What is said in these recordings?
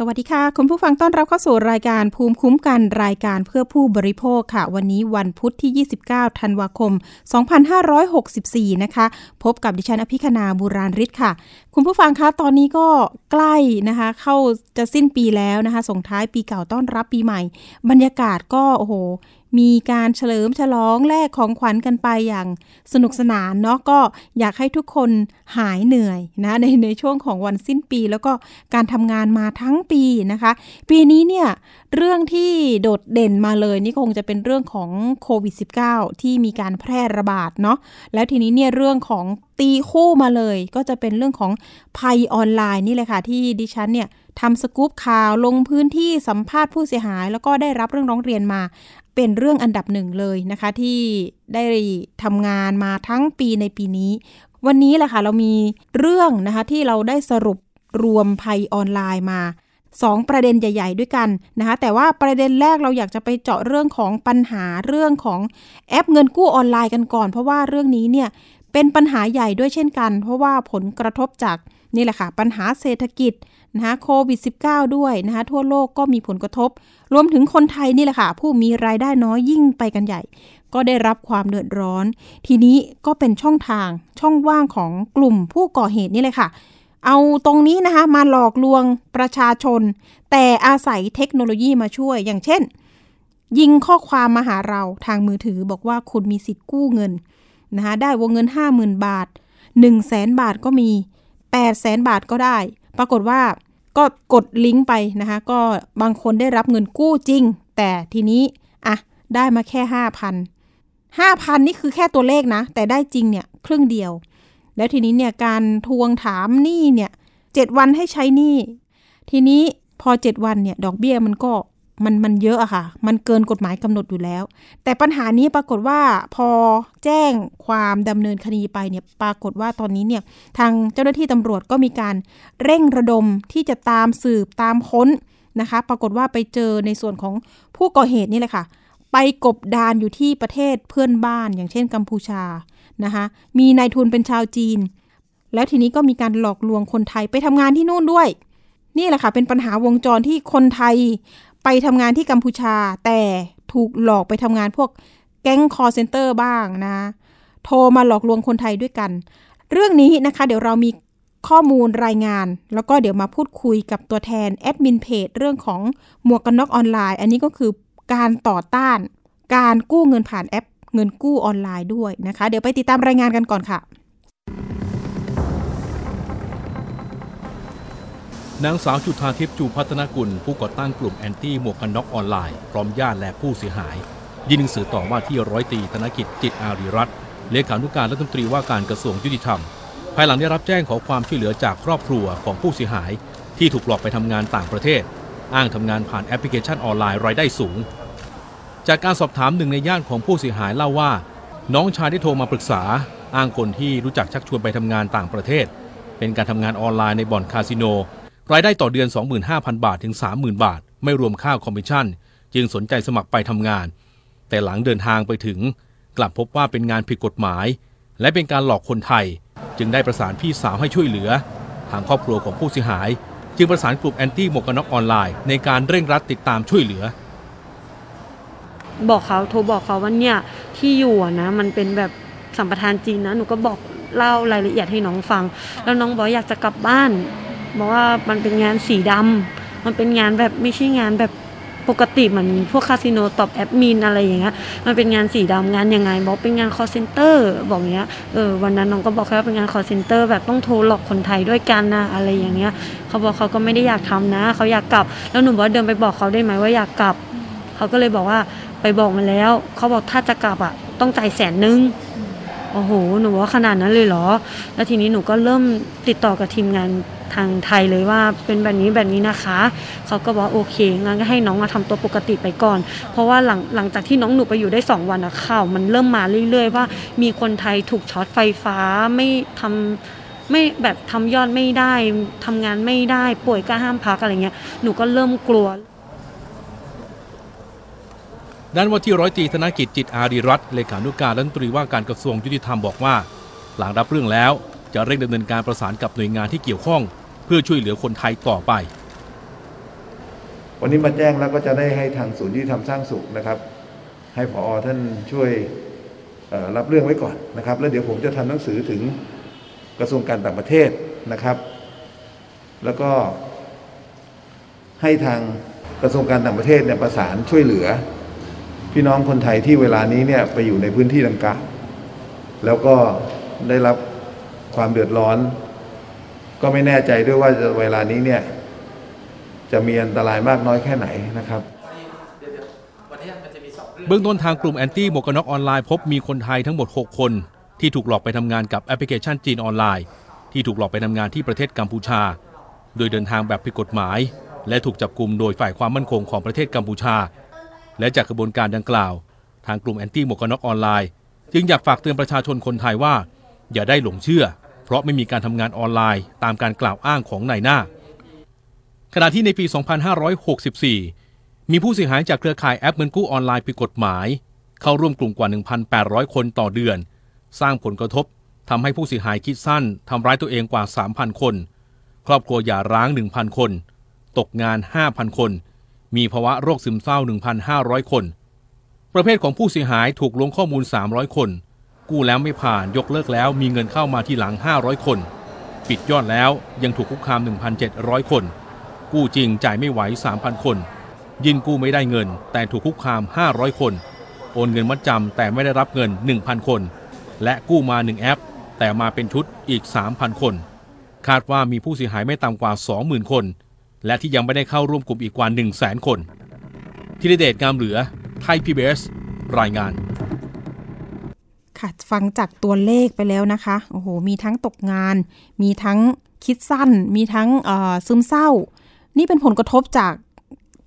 สวัสดีค่ะ คุณผู้ฟังต้อนรับเข้าสู่รายการภูมิคุ้มกันรายการเพื่อผู้บริโภคค่ะ วันนี้วันพุทธที่ 29 ธันวาคม 2564 นะคะ พบกับดิฉันอภิคณาบุราริศค่ะ คุณผู้ฟังคะตอนนี้ก็ใกล้นะคะ เข้าจะสิ้นปีแล้วนะคะ ส่งท้ายปีเก่าต้อนรับปีใหม่ บรรยากาศก็โอ้โห มีการเฉลิมฉลองแลกของขวัญกันไปอย่างสนุกสนานเนาะก็อยากให้ทุกคนหายเหนื่อยนะในในช่วงของวันสิ้นปี แล้วก็การทำงานมาทั้งปีนะคะ ปีนี้เนี่ยเรื่องที่โดดเด่นมาเลยนี่คงจะเป็นเรื่องของโควิด -19 ที่มีการแพร่ระบาดเนาะแล้วทีนี้เนี่ยเรื่องของตีคู่มาเลย ก็จะเป็นเรื่องของภัยออนไลน์นี่แหละค่ะที่ดิฉันเนี่ยทำสกู๊ปข่าวลงพื้นที่สัมภาษณ์ผู้เสียหาย แล้วก็ได้รับเรื่องร้องเรียนมา เป็นเรื่องอันดับหนึ่งเลยนะคะ ที่ได้ทำงานมาทั้งปีในปีนี้ วันนี้แหละค่ะเรามีเรื่องนะคะที่เราได้สรุปรวมภัยออนไลน์มา2ประเด็นใหญ่ ๆ ด้วยกันนะคะ แต่ว่าประเด็นแรกเราอยากจะไปเจาะเรื่องของปัญหาเรื่องของแอปเงินกู้ออนไลน์กันก่อน เพราะว่าเรื่องนี้เนี่ยเป็นปัญหาใหญ่ด้วยเช่นกัน เพราะว่าผลกระทบจากนี่แหละค่ะปัญหาเศรษฐกิจ นะคะโควิด -19 ด้วยนะคะทั่วโลกก็มีผลกระทบ รวมถึงคนไทยนี่แหละค่ะ ผู้มีรายได้น้อยยิ่งไปกันใหญ่ ก็ได้รับความเดือดร้อน ทีนี้ก็เป็นช่องทางช่องว่างของกลุ่มผู้ก่อเหตุนี่เลยค่ะ เอาตรงนี้นะคะมาหลอกลวงประชาชน แต่อาศัยเทคโนโลยีมาช่วยอย่างเช่น ยิงข้อความมาหาเราทางมือถือบอกว่าคุณมีสิทธิ์กู้เงินนะคะได้วงเงิน 50,000 บาท 1 0 0 0 0แสนบาทก็มี 8 0 0แสนบาทก็ได้ ปรากฏว่าก็กดลิงก์ไปนะคะ ก็บางคนได้รับเงินกู้จริง แต่ทีนี้อะได้มาแค่ 5,000 5,000 นี่คือแค่ตัวเลขนะ แต่ได้จริงเนี่ยครึ่งเดียว แล้วทีนี้เนี่ยการทวงถามหนี้เนี่ยเจ็ดวันให้ใช้หนี้ ทีนี้พอ 7 วันเนี่ยดอกเบี้ยมันก็ มันมันเยอะอะค่ะ มันเกินกฎหมายกำหนดอยู่แล้ว แต่ปัญหานี้ปรากฏว่าพอแจ้งความดำเนินคดีไปเนี่ยปรากฏว่าตอนนี้เนี่ยทางเจ้าหน้าที่ตำรวจก็มีการเร่งระดมที่จะตามสืบตามค้นนะคะ ปรากฏว่าไปเจอในส่วนของผู้ก่อเหตุนี่แหละค่ะ ไปกบดานอยู่ที่ประเทศเพื่อนบ้าน อย่างเช่นกัมพูชานะคะมีนายทุนเป็นชาวจีน แล้วทีนี้ก็มีการหลอกลวงคนไทยไปทำงานที่นู่นด้วย นี่แหละค่ะเป็นปัญหาวงจรที่คนไทย ไปทำงานที่กัมพูชา แต่ถูกหลอกไปทำงานพวกแก๊งคอลเซ็นเตอร์บ้างนะ โทรมาหลอกลวงคนไทยด้วยกัน เรื่องนี้นะคะ เดี๋ยวเรามีข้อมูลรายงาน แล้วก็เดี๋ยวมาพูดคุยกับตัวแทนแอดมินเพจเรื่องของหมวกกันน็อกออนไลน์ อันนี้ก็คือการต่อต้าน การกู้เงินผ่านแอป เงินกู้ออนไลน์ด้วยนะคะ เดี๋ยวไปติดตามรายงานกันก่อนค่ะ นางสาวจุธาทิพย์จูพัฒนกุล ผู้ก่อตั้งกลุ่มแอนตี้หมวกกันน็อกออนไลน์พร้อมญาติและผู้เสียหายยื่นหนังสือต่อว่าที่ร้อยตรีธนกิจจิตอารีรัตน์เลขานุการรัฐมนตรีว่าการกระทรวงยุติธรรม ภายหลังได้รับแจ้งขอความช่วยเหลือจากครอบครัวของผู้เสียหาย ที่ถูกหลอกไปทำงานต่างประเทศ อ้างทำงานผ่านแอปพลิเคชันออนไลน์รายได้สูง จากการสอบถามหนึ่งในญาติของผู้เสียหายเล่าว่า น้องชายได้โทรมาปรึกษา อ้างคนที่รู้จักชักชวนไปทำงานต่างประเทศ เป็นการทำงานออนไลน์ในบ่อนคาสิโน รายได้ต่อเดือน 25,000 บาทถึง 30,000 บาท ไม่รวมค่าคอมมิชชั่น จึงสนใจสมัครไปทำงาน แต่หลังเดินทางไปถึง กลับพบว่าเป็นงานผิดกฎหมาย และเป็นการหลอกคนไทย จึงได้ประสานพี่สาวให้ช่วยเหลือ ทางครอบครัวของผู้เสียหาย จึงประสานกลุ่มแอนตี้หมวกกันน็อกออนไลน์ในการเร่งรัดติดตามช่วยเหลือ บอกเขาโทรบอกเขาว่าเนี่ยที่อยู่อะนะมันเป็นแบบสัมปทานจีนนะหนูก็บอกเล่ารายละเอียดให้น้องฟัง แล้วน้องบอกอยากจะกลับบ้าน บอกว่ามันเป็นงานสีดำมันเป็นงานแบบไม่ใช่งานแบบปกติเหมือนพวกคาสิโนตอบแอดมินอะไรอย่างเงี้ย มันเป็นงานสีดำงานยังไง บอกเป็นงานคอลเซ็นเตอร์บอกเงี้ย เออวันนั้นน้องก็บอกแค่ว่าเป็นงานคอลเซ็นเตอร์แบบต้องโทรหลอกคนไทยด้วยกันนะอะไรอย่างเงี้ย เขาบอกเขาก็ไม่ได้อยากทำนะ เขาอยากกลับ แล้วหนูบอกว่าเดินไปบอกเขาได้ไหมว่าอยากกลับ เขาก็เลยบอกว่าไปบอกมาแล้ว เขาบอกถ้าจะกลับอะต้องจ่ายแสนนึงโอ้โห หนูว่าขนาดนั้นเลยเหรอ แล้วทีนี้หนูก็เริ่มติดต่อกับทีมงาน ทางไทยเลยว่าเป็นแบบนี้แบบนี้นะคะ เขาก็บอกโอเคงั้นก็ให้น้องมาทำตัวปกติไปก่อน เพราะว่าหลังหลังจากที่น้องหนูไปอยู่ได้สองวันอะข่าวมันเริ่มมาเรื่อย ๆ ว่ามีคนไทยถูกช็อตไฟฟ้าไม่ทำไม่แบบทำยอดไม่ได้ทำงานไม่ได้ป่วยก็ห้ามพักอะไรเงี้ยหนูก็เริ่มกลัวด้านว่าที่ร้อยตรีธนกิจจิตอารีรัตน์เลขานุการรัฐมนตรีว่าการกระทรวงยุติธรรมบอกว่า หลังรับเรื่องแล้ว จะเร่งดำเนินการประสานกับหน่วยงานที่เกี่ยวข้อง เพื่อช่วยเหลือคนไทยต่อไป วันนี้มาแจ้งแล้วก็จะได้ให้ทางศูนย์ที่ทำสร้างสุขนะครับ ให้ผอท่านช่วยรับเรื่องไว้ก่อนนะครับ แล้วเดี๋ยวผมจะทำหนังสือถึงกระทรวงการต่างประเทศนะครับ แล้วก็ให้ทางกระทรวงการต่างประเทศเนี่ยประสานช่วยเหลือ พี่น้องคนไทยที่เวลานี้เนี่ยไปอยู่ในพื้นที่ดังกล่าวแล้วก็ได้รับ ความเดือดร้อน ก็ไม่แน่ใจด้วยว่าเวลานี้เนี่ย จะมีอันตรายมากน้อยแค่ไหนนะครับเบื้องต้นทางกลุ่มแอนตี้หมวกกันน็อกออนไลน์พบมีคนไทยทั้งหมด 6 คน ที่ถูกหลอกไปทำงานกับแอปพลิเคชันจีนออนไลน์ ที่ถูกหลอกไปทำงานที่ประเทศกัมพูชา โดยเดินทางแบบผิดกฎหมาย และถูกจับกลุ่มโดยฝ่ายความมั่นคงของประเทศกัมพูชา และจากกระบวนการดังกล่าว ทางกลุ่มแอนตี้หมวกกันน็อกออนไลน์ จึงอยากฝากเตือนประชาชนคนไทยว่า อย่าได้หลงเชื่อ เพราะไม่มีการทำงานออนไลน์ ตามการกล่าวอ้างของนายหน้า ขณะที่ในปี 2564 มีผู้เสียหายจากเครือข่ายแอปเงินกู้ออนไลน์ผิดกฎหมาย เข้าร่วมกลุ่มกว่า 1,800 คนต่อเดือน สร้างผลกระทบทำให้ผู้เสียหายคิดสั้นทำร้ายตัวเองกว่า 3,000 คน ครอบครัวหย่าร้าง 1,000 คน ตกงาน 5,000 คน มีภาวะโรคซึมเศร้า 1,500 คน ประเภทของผู้เสียหายถูกลวงข้อมูล 300 คน กู้แล้วไม่ผ่านยกเลิกแล้วมีเงินเข้ามาที่หลัง 500 คน ปิดยอดแล้วยังถูกคุกคาม 1,700 คน กู้จริงจ่ายไม่ไหว 3,000 คน ยินกู้ไม่ได้เงิน แต่ถูกคุกคาม 500 คน โอนเงินมัดจำแต่ไม่ได้รับเงิน 1,000 คน และกู้มา 1 แอป แต่มาเป็นชุดอีก 3,000 คน คาดว่ามีผู้เสียหายไม่ต่ำกว่า 20,000 คน และที่ยังไม่ได้เข้าร่วมกลุ่มอีกกว่า 100,000คนธีรเดชงามเหลือ ไทย PBS รายงาน ค่ะฟังจากตัวเลขไปแล้วนะคะ โอ้โห มีทั้งตกงาน มีทั้งคิดสั้น มีทั้งซึมเศร้า นี่เป็นผลกระทบจาก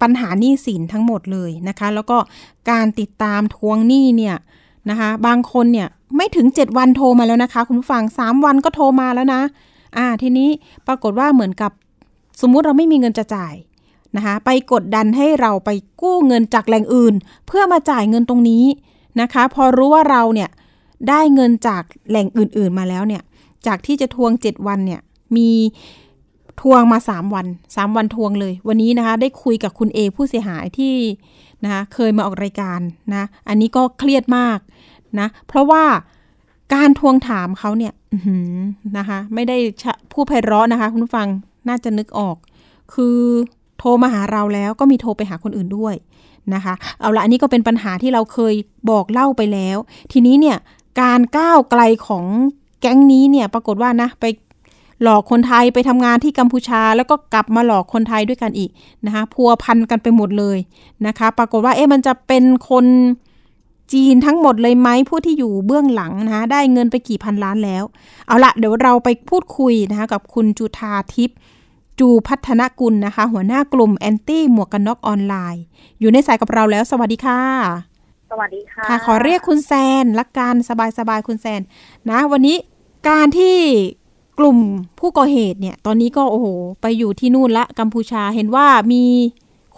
ปัญหาหนี้สินทั้งหมดเลยนะคะ แล้วก็การติดตามทวงหนี้เนี่ยนะคะ บางคนเนี่ยไม่ถึง 7 วันโทรมาแล้วนะคะ คุณผู้ฟัง 3 วันก็โทรมาแล้วนะ อ่า ทีนี้ปรากฏว่าเหมือนกับสมมุติเราไม่มีเงินจะจ่ายนะคะไปกดดันให้เราไปกู้เงินจากแหล่งอื่น เพื่อมาจ่ายเงินตรงนี้นะคะ พอรู้ว่าเราเนี่ย ได้เงินจากแหล่งอื่น ๆมาแล้วเนี่ย จากที่จะทวง 7 วันเนี่ย มีทวงมา 3 วัน 3 วันทวงเลย วันนี้นะคะ ได้คุยกับคุณเอผู้เสียหายที่นะคะเคยมาออกรายการนะ อันนี้ก็เครียดมากนะ เพราะว่าการทวงถามเขาเนี่ยนะคะ ไม่ได้ผู้ไพเราะนะคะ คุณผู้ฟังน่าจะนึกออก คือโทรมาหาเราแล้วก็มีโทรไปหาคนอื่นด้วยนะคะ เอาละอันนี้ก็เป็นปัญหาที่เราเคยบอกเล่าไปแล้ว ทีนี้เนี่ย การก้าวไกลของแก๊งนี้เนี่ยปรากฏว่านะไปหลอกคนไทยไปทำงานที่กัมพูชา แล้วก็กลับมาหลอกคนไทยด้วยกันอีกนะคะพัวพันกันไปหมดเลยนะคะ ปรากฏว่าเอ๊ะมันจะเป็นคนจีนทั้งหมดเลยไหมผู้ที่อยู่เบื้องหลังนะคะได้เงินไปกี่พันล้านแล้ว เอาละเดี๋ยวเราไปพูดคุยนะคะกับคุณจุธาทิพย์จูพัฒนกุลนะคะ หัวหน้ากลุ่มแอนตี้หมวกกันน็อกออนไลน์ อยู่ในสายกับเราแล้ว สวัสดีค่ะ สวัสดีค่ะ ค่ะ ขอเรียกคุณแซนละกันสบายๆคุณแซน นะ วันนี้การที่กลุ่มผู้ก่อเหตุเนี่ย ตอนนี้ก็โอ้โห ไปอยู่ที่นู่นละกัมพูชาเห็นว่ามี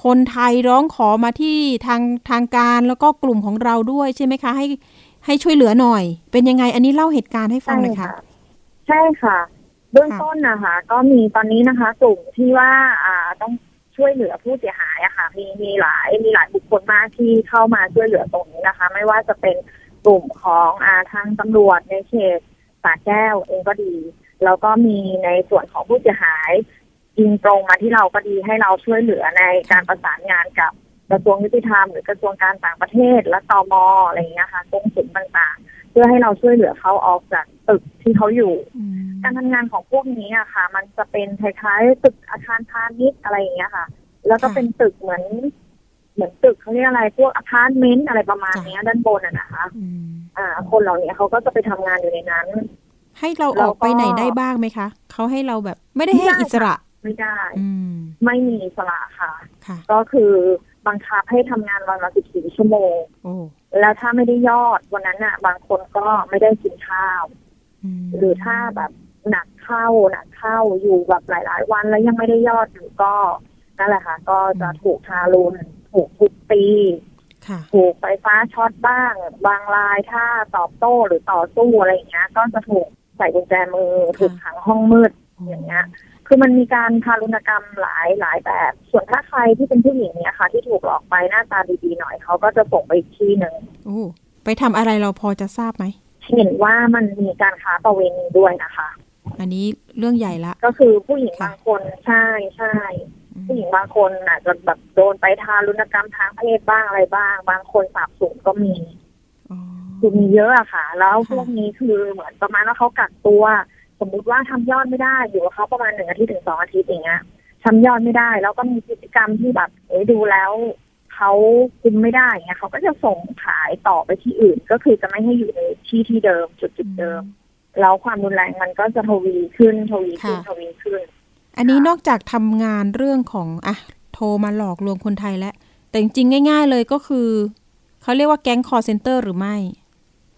คนไทยร้องขอมาที่ทางทางการแล้วก็กลุ่มของเราด้วยใช่ไหมคะ ให้ให้ช่วยเหลือหน่อย เป็นยังไงอันนี้เล่าเหตุการณ์ให้ฟังหน่อยค่ะ ใช่ค่ะ เบื้องค่ะต้นนะคะ ก็มีตอนนี้นะคะ กลุ่มที่ว่าอ่าต้อง ช่วยเหลือผู้เสียหายอะค่ะ มีมีหลายมีหลายบุคคลมากที่เข้ามาช่วยเหลือตรงนี้นะคะ ไม่ว่าจะเป็นกลุ่มของอาทางตำรวจในเขตสาแก้วเองก็ดี แล้วก็มีในส่วนของผู้เสียหายยิงตรงมาที่เราก็ดีให้เราช่วยเหลือในการประสานงานกับกระทรวงยุติธรรมหรือกระทรวงการต่างประเทศและตมอะไรอย่างเงี้ยค่ะกงสุลต่างๆ เพื่อให้เราช่วยเหลือเขาออกจากตึกที่เขาอยู่ การทำงานของพวกนี้อะค่ะ มันจะเป็นคล้ายๆตึกอาคารพาณิชย์อะไรอย่างเงี้ยค่ะ แล้วก็ค่ะเป็นตึกเหมือน เหมือนตึกเขาเรียกอะไรพวกอพาร์ตเมนต์อะไรประมาณเนี้ย ด้านบนอะนะคะอืมอ่า คนเหล่านี้เขาก็จะไปทำงานอยู่ในนั้น ให้เราออกแล้วก็ไปไหนได้บ้างไหมคะเขาให้เราแบบไม่ได้ให้ไม่ได้อิสระ ไม่ได้อืมไม่มีอิสระค่ะค่ะ ก็คือบังคับให้ทำงานวันละ14ชั่วโมงโอ้แล้วถ้าไม่ได้ยอดวันนั้นอะบางคนก็ไม่ได้กินข้าวมหรือถ้าแบบ หนักเข้าหนักเข้าอยู่แบบหลาย ๆ วันแล้วยังไม่ได้ยอดอยู่ก็นั่นแหละค่ะ ก็จะถูกทารุณถูกทุบตีค่ะถูกไฟฟ้าช็อตบ้าง บางรายถ้าตอบโต้หรือต่อสู้อะไรอย่างเงี้ย ก็จะถูกใส่กุญแจมือถูกขังห้องมืดอย่างเงี้ย คือมันมีการทารุณกรรมหลายหลายแบบ ส่วนถ้าใครที่เป็นผู้หญิงเนี่ยค่ะ ที่ถูกหลอกไปหน้าตาดีๆหน่อยเขาก็จะส่งไปอีกที่หนึ่งโอ้ไปทำอะไรเราพอจะทราบไหมเห็นว่ามันมีการค้าประเวณีด้วยนะคะ อันนี้เรื่องใหญ่ละ ก็คือผู้หญิงค่ะบางคนใช่ใช่อืมผู้หญิงบางคนอาจจะแบบโดนไปทารุณกรรมทางเพศบ้างอะไรบ้าง บางคนสาบสูญก็มีอ๋อคือมีเยอะอะค่ะ แล้วค่ะพวกนี้คือเหมือนประมาณว่าเขากักตัว สมมุติว่าทำยอดไม่ได้ อยู่กับเขาประมาณหนึ่งอาทิตย์ถึงสองอาทิตย์อย่างเงี้ยทำยอดไม่ได้ แล้วก็มีพฤติกรรมที่แบบเอ้ยดูแล้วเขาคุมไม่ได้เงี้ยเขาก็จะส่งขายต่อไปที่อื่น ก็คือจะไม่ให้อยู่ในที่ที่เดิมจุดจุดๆเดิม แล้วความรุนแรงมันก็จะทวีขึ้นทวีขึ้นค่ะทวีขึ้น อันนี้นอกจากทำงานเรื่องของอะโทรมาหลอกลวงคนไทยแล้วแต่จริงๆง่าย ๆ เลยก็คือเขาเรียกว่าแก๊งคอร์เซนเตอร์หรือไม่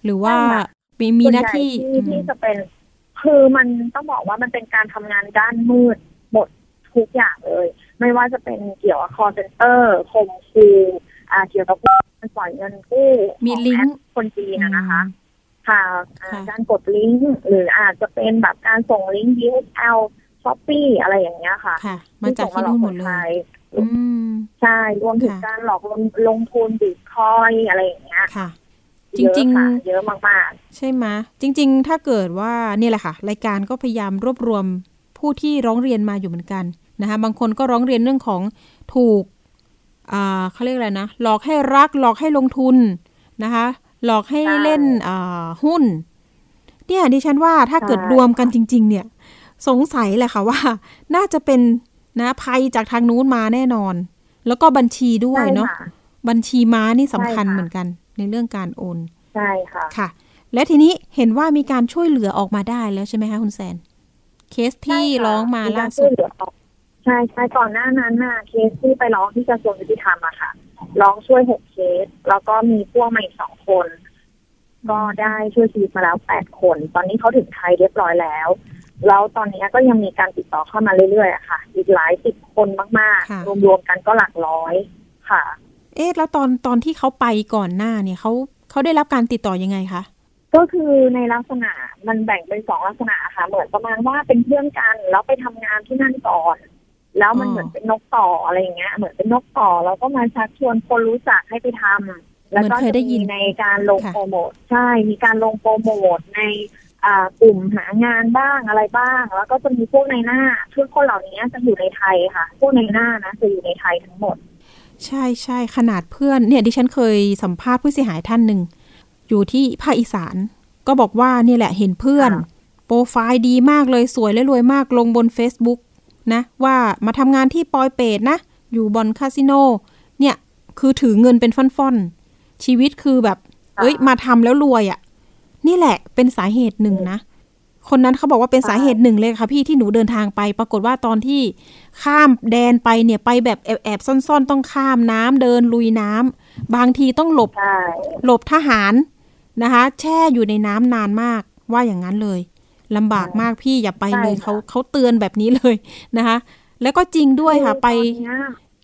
หรือว่าใช่ค่ะมีมีหน้าที่ส่วนใญ่ที่ที่จะเป็น คือมันต้องบอกว่ามันเป็นการทำงานด้านมืดหมดทุกอย่างเลย ไม่ว่าจะเป็นเกี่ยวกับ call center คมคูอ่าเกี่ยวกับการปล่อยเงินกู้มีของลิงแอก์ปคนจีนอะนะคะอืม ค่ะอ่าค่ะการกดลิงก์หรืออาจจะเป็นแบบการส่งลิงก์ DHL Shopee อะไรอย่างเงี้ยค่ะค่ะมาจากที่นู่นหมดเลส่งาอกคยนไทอืมใช่รวมถึงค่ะการหลอกลวงลงทุนบิตคอยอะไรอย่างเงี้ยค่ะจเยอะริงค่ะๆเยอะมากๆ ใช่ไหมจริง ๆ ถ้าเกิดว่านี่แหละค่ะ รายการก็พยายามรวบรวมผู้ที่ร้องเรียนมาอยู่เหมือนกันนะคะบางคนก็ร้องเรียนเรื่องของถูกอ่าเขาเรียกอะไรนะหลอกให้รักหลอกให้ลงทุนนะคะ หลอกให้ใช่เล่นอ่าหุ้น เนี่ยดิฉันว่าถ้าเกิดใช่รวมกันจริง ๆ เนี่ย สงสัยแหละค่ะว่า น่าจะเป็นนะภัยจากทางนู้นมาแน่นอน แล้วก็บัญชีด้วยใช่เนาะค่ะบัญชีม้านี่สำคัญใช่ค่ะเหมือนกัน ในเรื่องการโอนใช่ค่ะค่ะ และทีนี้เห็นว่ามีการช่วยเหลือออกมาได้แล้วใช่ไหมคะคุณแซนเคสที่ใช่ค่ะร้องมาล่าสุดการล่าช่วยเหลือออกใช่ใช่ก่อนหน้านั้นน่ะเคสที่ไปร้องที่กระทรวงยุติธรรมอะค่ะ ร้องช่วยหกเคส แล้วก็มีพวกมาอีกสองคน ก็ได้ช่วยชีวิตมาแล้วแปดคน ตอนนี้เขาถึงไทยเรียบร้อยแล้ว แล้วตอนนี้ก็ยังมีการติดต่อเข้ามาเรื่อยๆอะค่ะ อีกหลายสิบคนมากค่ะๆรวมๆกันก็หลักร้อยค่ะ เอ๊ะแล้วตอนตอนที่เขาไปก่อนหน้าเนี่ยเขาเขาได้รับการติดต่อยังไงคะก็คือในลักษณะมันแบ่งเป็นสองลักษณะค่ะ เหมือนประมาณว่าเป็นเพื่อนกัน แล้วไปทำงานที่นั่นก่อน แล้วมันอ๋อเหมือนเป็นนกต่ออะไรอย่างเงี้ย เหมือนเป็นนกต่อแล้วก็มาชักชวนคนรู้จักให้ไปทำแล้วก็เหมือนเคยจะได้ยิมีนในการลงค่ะโปรโมทใช่ มีการลงโปรโมทในอ่ากลุ่มหางานบ้างอะไรบ้าง แล้วก็จะมีพวกในหน้าทุกคนเหล่านี้จะอยู่ในไทยค่ะพวกในหน้านะจะอยู่ในไทยทั้งหมด ใช่ใช่ขนาดเพื่อนเนี่ยดิฉันเคยสัมภาษณ์ผู้เสียหายท่านหนึ่ง อยู่ที่ภาคอีสาน ก็บอกว่าเนี่ยแหละเห็นเพื่อนค่ะโปรไฟล์ดีมากเลยสวยและรวยมากลงบน Facebook นะว่ามาทำงานที่ปอยเปตนะ อยู่บอนคาสิโนเนี่ยคือถือเงินเป็นฟ่อนๆ ชีวิตคือแบบ เอ้ยมาทำแล้วรวยอะ่ะ นี่แหละเป็นสาเหตุหนึ่งนะ คนนั้นเขาบอกว่าเป็นสาเหตุหนึ่งเลยค่ะพี่ที่หนูเดินทางไป ปรากฏว่าตอนที่ข้ามแดนไปเนี่ยไปแบบแอบแอบๆซ่อนๆ ต้องข้ามน้ำเดินลุยน้ำบางทีต้องหลบใช่หลบทหารนะคะ แช่อยู่ในน้ำนานมากว่าอย่างนั้นเลย ลำบากมากพี่อย่าไปเลยใช่ค่ะเขาเขาเตือนแบบนี้เลยนะคะ แล้วก็จริงด้วยค่ะไปตอนเนี้ย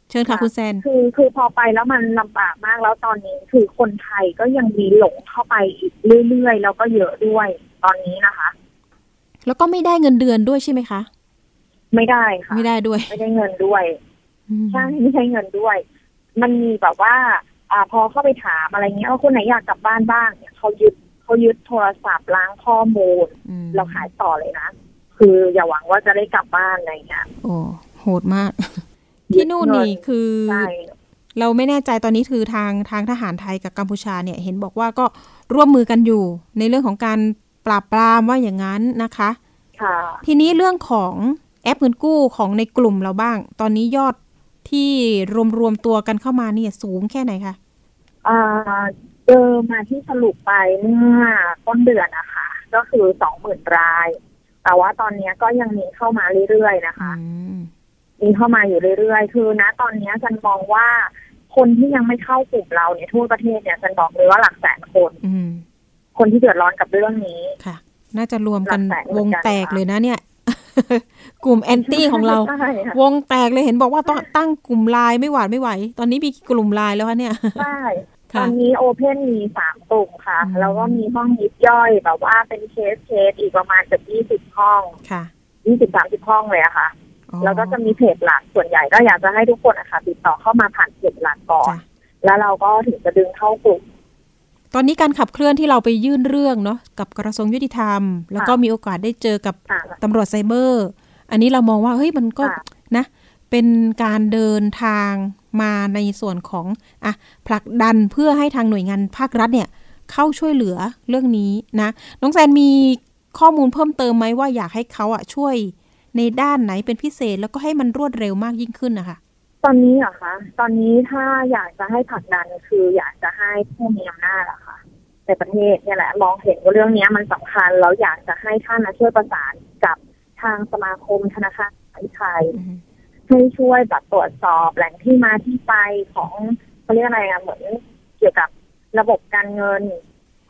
เชิญค่ะค่ะคุณแซนคือคือพอไปแล้วมันลำบากมากแล้วตอนนี้คือคนไทยก็ยังมีหลงเข้าไปอีกเรื่อยๆแล้วก็เยอะด้วยตอนนี้นะคะ แล้วก็ไม่ได้เงินเดือนด้วยใช่ไหมคะ ไม่ได้ค่ะไม่ได้ด้วย ไม่ได้เงินด้วยอืมใช่ไม่ใช่เงินด้วย มันมีแบบว่า อ่าพอเข้าไปถามอะไรเงี้ยว่าคนไหนอยากกลับบ้านบ้างเนี่ยเขายึด เขายึดโทรศัพท์ล้างข้อมูลอืมเราขายต่อเลยนะ คืออย่าหวังว่าจะได้กลับบ้านอะไรเงี้ยโอ้โหดมาก ที่นู่นนี่คือใช่เราไม่แน่ใจตอนนี้คือทางทางทหารไทยกับกัมพูชาเนี่ย เห็นบอกว่าก็ร่วมมือกันอยู่ ในเรื่องของการปราบปรามว่าอย่างนั้นนะคะค่ะทีนี้เรื่องของแอปเงินกู้ของในกลุ่มเราบ้าง ตอนนี้ยอดที่รวมรวมๆตัวกันเข้ามาเนี่ยสูงแค่ไหนคะอ่า เจอมาที่สรุปไปเมื่อต้นเดือนนะคะ ก็คือสองหมื่นราย แต่ว่าตอนนี้ก็ยังมีเข้ามาเรื่อยๆนะคะอืมมีเข้ามาอยู่เรื่อยๆ คือณตอนนี้ฉันมองว่าคนที่ยังไม่เข้ากลุ่มเราเนี่ยทั่วประเทศเนี่ยฉันบอกเลยว่าหลักแสนคนอืมคนที่เดือดร้อนกับเรื่องนี้ค่ะ น่าจะรวมกันหลักแสนเหมือนกันค่ะวงแตกเลยนะเนี่ย กลุ่มแอนตี้ของเราใช่ค่ะวงแตกเลยเห็นบอกว่าต้องตั้งกลุ่มไลน์ไม่หวาดไม่ไหว ตอนนี้มีกี่กลุ่มไลน์แล้วคะเนี่ยใช่ ตอนนี้โอเพนมีสามกลุ่มค่ะ แล้วก็มีห้องยิบย่อยแบบว่าเป็นเคสเคสอีกประมาณเกือบยี่สิบห้องค่ะยี่สิบสามสิบห้องเลยอะค่ะ แล้วก็จะมีเพจหลักส่วนใหญ่ก็อยากจะให้ทุกคนอะค่ะติดต่อเข้ามาผ่านเพจหลักก่อน แล้วเราก็ถึงจะดึงเข้ากลุ่มตอนนี้การขับเคลื่อนที่เราไปยื่นเรื่องเนาะกับกระทรวงยุติธรรม แล้วก็มีโอกาสได้เจอกับตำรวจไซเบอร์ อันนี้เรามองว่าเฮ้ยมันก็นะ เป็นการเดินทาง มาในส่วนของอะผลักดันเพื่อให้ทางหน่วยงานภาครัฐเนี่ยเข้าช่วยเหลือเรื่องนี้นะ น้องแซนมีข้อมูลเพิ่มเติมไหมว่าอยากให้เขาอะช่วยในด้านไหนเป็นพิเศษแล้วก็ให้มันรวดเร็วมากยิ่งขึ้นนะคะตอนนี้เหรอคะ ตอนนี้ถ้าอยากจะให้ผลักดันคืออยากจะให้ผู้มีอำนาจอะค่ะในประเทศเนี่ยแหละมองเห็นว่าเรื่องนี้มันสำคัญแล้วอยากจะให้ท่านช่วยประสานกับทางสมาคมธนาคารไทย ให้ช่วยแบบตรวจสอบแหล่งที่มาที่ไปของเขาเรียกอะไรอะเหมือนเกี่ยวกับระบบการเงิน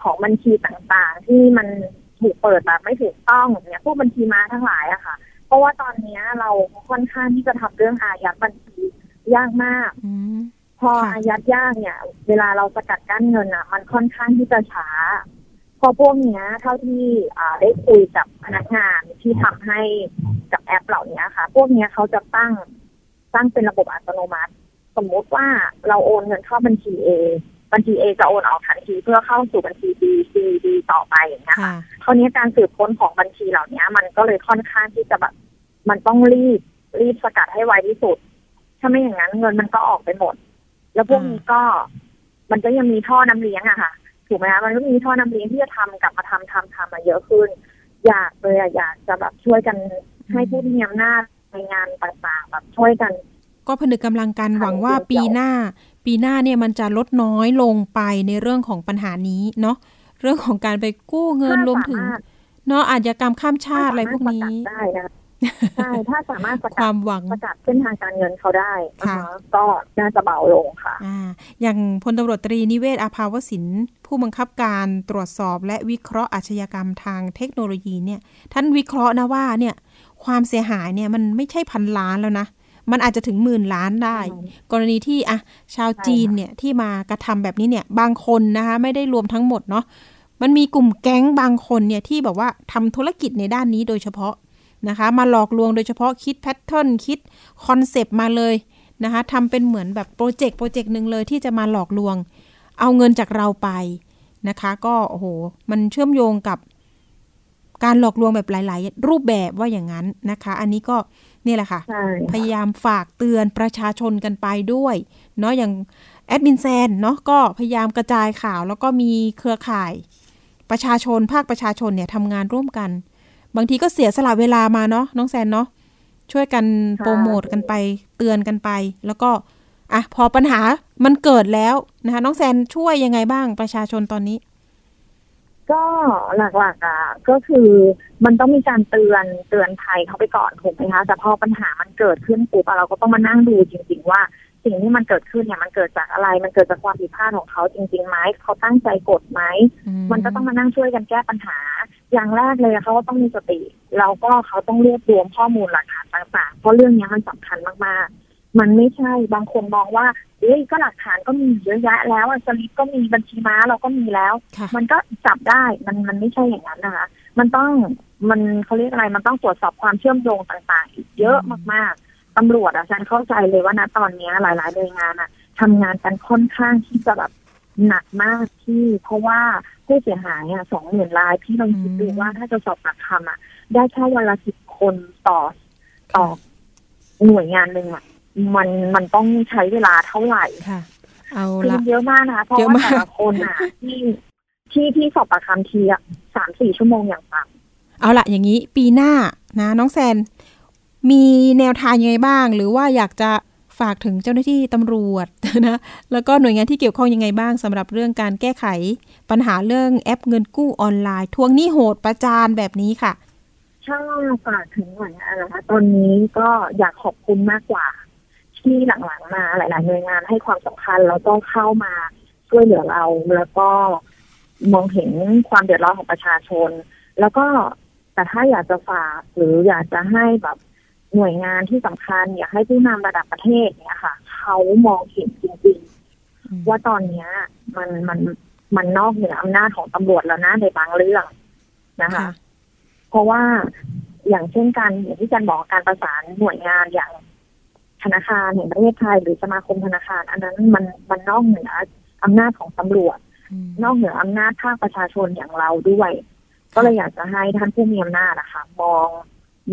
ของบัญชีต่างๆ ที่มันถูกเปิดแบบไม่ถูกต้องเนี่ยพวกบัญชีม้าทั้งหลายอะค่ะ เพราะว่าตอนนี้เราค่อนข้างที่จะทำเรื่องอายัดบัญชียากมากพออายัดยากเนี่ย เวลาเราสกัดกั้นเงินอะมันค่อนข้างที่จะช้า พอพวกนี้เท่าที่ได้คุยกับพนักงานที่ทำให้กับแอปเหล่านี้ค่ะ พวกนี้เขาจะตั้งตั้งเป็นระบบอัตโนมัติ สมมุติว่าเราโอนเงินเข้าบัญชี A บัญชี A จะโอนออกทันทีเพื่อเข้าสู่บัญชี B C D ต่อไปอย่างเงี้ยค่ะคราวนี้การสืบค้นของบัญชีเหล่านี้มันก็เลยค่อนข้างที่จะแบบมันต้องรีบรีบสกัดให้ไวที่สุด ถ้าไม่อย่างนั้นเงินมันก็ออกไปหมด แล้วพวกนี้ก็มันก็ยังมีท่อน้ำเลี้ยงอะค่ะ ถูกไหมคะมันก็มีท่อน้ำเลี้ยงที่จะทำกลับมาทำทำทำมาเยอะขึ้น อยากเลยอยากจะแบบช่วยกันให้ผู้ที่มีอำนาจในงานต่างๆแบบช่วยกัน ก็ผนึกกำลังกันหวังว่าปีหน้า ปีหน้าเนี่ยมันจะลดน้อยลงไปในเรื่องของปัญหานี้เนาะเรื่องของการไปกู้เงินรวมถึงเนาะอาชญากรรมข้ามชาติอะไรพวกนี้ได้นะ ใช่ถ้าสามารถประกาศความหวังประกาศเส้นทางการเงินเขาได้ก็น่าจะเบาลงค่ะอ่าอย่างพลตำรวจตรีนิเวศอาภาวสินผู้บังคับการตรวจสอบและวิเคราะห์อาชญากรรมทางเทคโนโลยีเนี่ย ท่านวิเคราะห์นะว่าเนี่ยความเสียหายเนี่ยมันไม่ใช่พันล้านแล้วนะมันอาจจะถึงหมื่นล้านได้ กรณีที่อะชาวจีนเนี่ยที่มากระทำแบบนี้เนี่ยบางคนนะคะไม่ได้รวมทั้งหมดเนาะมันมีกลุ่มแก๊งบางคนเนี่ยที่แบบว่าทำธุรกิจในด้านนี้โดยเฉพาะ นะคะ มาหลอกลวงโดยเฉพาะคิด pattern คิด concept มาเลยนะคะทำเป็นเหมือนแบบ project project หนึ่งเลยที่จะมาหลอกลวง เอาเงินจากเราไปนะคะ ก็โอ้โหมันเชื่อมโยงกับการหลอกลวงแบบหลาย ๆ รูปแบบว่าอย่างนั้นนะคะ อันนี้ก็นี่แหละค่ะ พยายามฝากเตือนประชาชนกันไปด้วยเนาะอย่างแอดมินแซนเนาะก็พยายามกระจายข่าว แล้วก็มีเครือข่าย ประชาชนภาคประชาชนเนี่ยทำงานร่วมกัน บางทีก็เสียสละเวลามาเนาะน้องแซนเนาะช่วยกันโปรโมทกันไป เตือนกันไป แล้วก็อะพอปัญหามันเกิดแล้วนะคะ น้องแซนช่วยยังไงบ้างประชาชนตอนนี้ ก็หลักๆอะก็คือมันต้องมีการเตือนเตือนภัยเขาไปก่อนถูกไหมคะแต่พอปัญหามันเกิดขึ้นปุ๊บเราก็ต้องมานั่งดูจริง ๆ ว่า สิ่งที่มันเกิดขึ้นเนี่ยมันเกิดจากอะไร มันเกิดจากความผิดพลาดของเขาจริงๆไหมเขาตั้งใจกดไหมมันก็ต้องมานั่งช่วยกันแก้ปัญหา อย่างแรกเลยเขาก็ต้องมีสติแล้วก็เขาต้องรวบรวมข้อมูลหลักฐานต่างๆ เพราะเรื่องนี้มันสำคัญมากๆ มันไม่ใช่บางคนมองว่าเอ้ยก็หลักฐานก็มีเยอะแยะแล้วสลิปก็มีบัญชีม้าเราก็มีแล้ว มันก็จับได้มันมันไม่ใช่อย่างนั้นนะคะมันต้องมันเขาเรียกอะไรมันต้องตรวจสอบความเชื่อมโยงต่างๆ อีกเยอะมากๆ ตำรวจอะฉันเข้าใจเลยว่าณตอนนี้หลาย ๆ หน่วยงานอะทำงานกันค่อนข้างที่จะแบบหนักมากที่ เพราะว่าผู้เสียหายอะสองหมื่นรายพี่ลองคิดดูว่าถ้าจะสอบปากคำอะได้แค่วันละสิบคนต่อต่อหน่วยงานหนึ่งอะมันมันต้องใช้เวลาเท่าไหร่ค่ะเอาละเยอะมากนะเพราะว่าแต่ละคนอะที่ที่ที่สอบปากคำทีอะสามสี่ชั่วโมงอย่างต่ำเอาละอย่างนี้ปีหน้านะ น้องแซน มีแนวทางยังไงบ้าง หรือว่าอยากจะฝากถึงเจ้าหน้าที่ตำรวจนะแล้วก็หน่วยงานที่เกี่ยวข้องยังไงบ้างสำหรับเรื่องการแก้ไข ปัญหาเรื่องแอปเงินกู้ออนไลน์ ทวงหนี้โหดประจานแบบนี้ค่ะช่างฝากถึงหน่วยงานนะคะตอนนี้ก็อยากขอบคุณมากกว่า ที่หลังๆมาหลายๆหน่วยงานให้ความสำคัญแล้วก็เข้ามาช่วยเหลือเราแล้วก็มองเห็นความเดือดร้อนของประชาชน แล้วก็แต่ถ้าอยากจะฝากหรืออยากจะให้แบบ หน่วยงานที่สำคัญ อยากให้ผู้นำระดับประเทศเนี่ยค่ะ เขามองเห็นจริงๆ ว่าตอนนี้มันมันมันนอกเหนืออำนาจของตำรวจแล้วนะในบางเรื่องนะคะค่ะเพราะว่าอย่างเช่นการอย่างที่อาจันบอกการประสานหน่วยงานอย่างธนาคารแห่งประเทศไทยหรือสมาคมธนาคาร อันนั้นมันมันนอกเหนืออำนาจของตำรวจอืมนอกเหนืออำนาจภาคประชาชนอย่างเราด้วย ก็เลยอยากจะให้ท่านผู้มีอำนาจอะค่ะมอง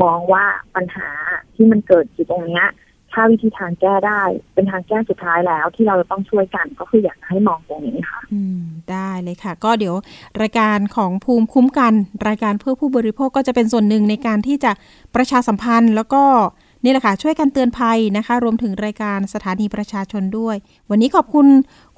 มองว่าปัญหาที่มันเกิดอยู่ตรงเนี้ย ถ้าวิธีทางแก้ได้ เป็นทางแก้สุดท้ายแล้ว ที่เราจะต้องช่วยกันก็คืออยากให้มองตรงนี้ค่ะ อืม ได้เลยค่ะ ก็เดี๋ยวรายการของภูมิคุ้มกัน รายการเพื่อผู้บริโภคก็จะเป็นส่วนหนึ่งในการที่จะประชาสัมพันธ์แล้วก็นี่แหละค่ะ ช่วยกันเตือนภัยนะคะ รวมถึงรายการสถานีประชาชนด้วย วันนี้ขอบคุณ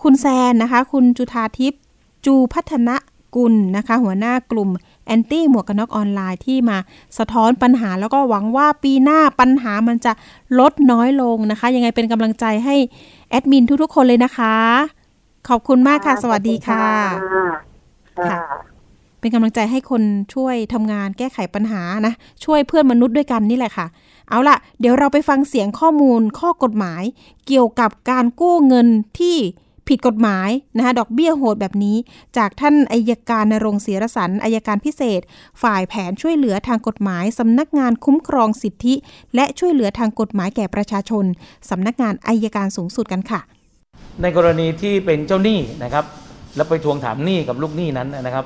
คุณแซนนะคะ คุณจุธาทิพย์จูพัฒนกุลนะคะ หัวหน้ากลุ่ม แอนตี้หมวกกันน็อกออนไลน์ที่มาสะท้อนปัญหาแล้วก็หวังว่าปีหน้าปัญหามันจะลดน้อยลงนะคะ ยังไงเป็นกำลังใจให้แอดมินทุกๆ คนเลยนะคะ ขอบคุณมากค่ะ สวัสดีค่ะค่ะเป็นกำลังใจให้คนช่วยทำงานแก้ไขปัญหานะ ช่วยเพื่อนมนุษย์ด้วยกันนี่แหละค่ะ เอาล่ะ เดี๋ยวเราไปฟังเสียงข้อมูลข้อกฎหมาย เกี่ยวกับการกู้เงินที่ ผิดกฎหมายนะคะดอกเบี้ยโหดแบบนี้ จากท่านอายการนรงค์ศิรสันอายการพิเศษ ฝ่ายแผนช่วยเหลือทางกฎหมายสำนักงานคุ้มครองสิทธิ และช่วยเหลือทางกฎหมายแก่ประชาชนสำนักงานอายการสูงสุดกันค่ะ ในกรณีที่เป็นเจ้าหนี้นะครับ แล้วไปทวงถามหนี้กับลูกหนี้นั้นนะครับ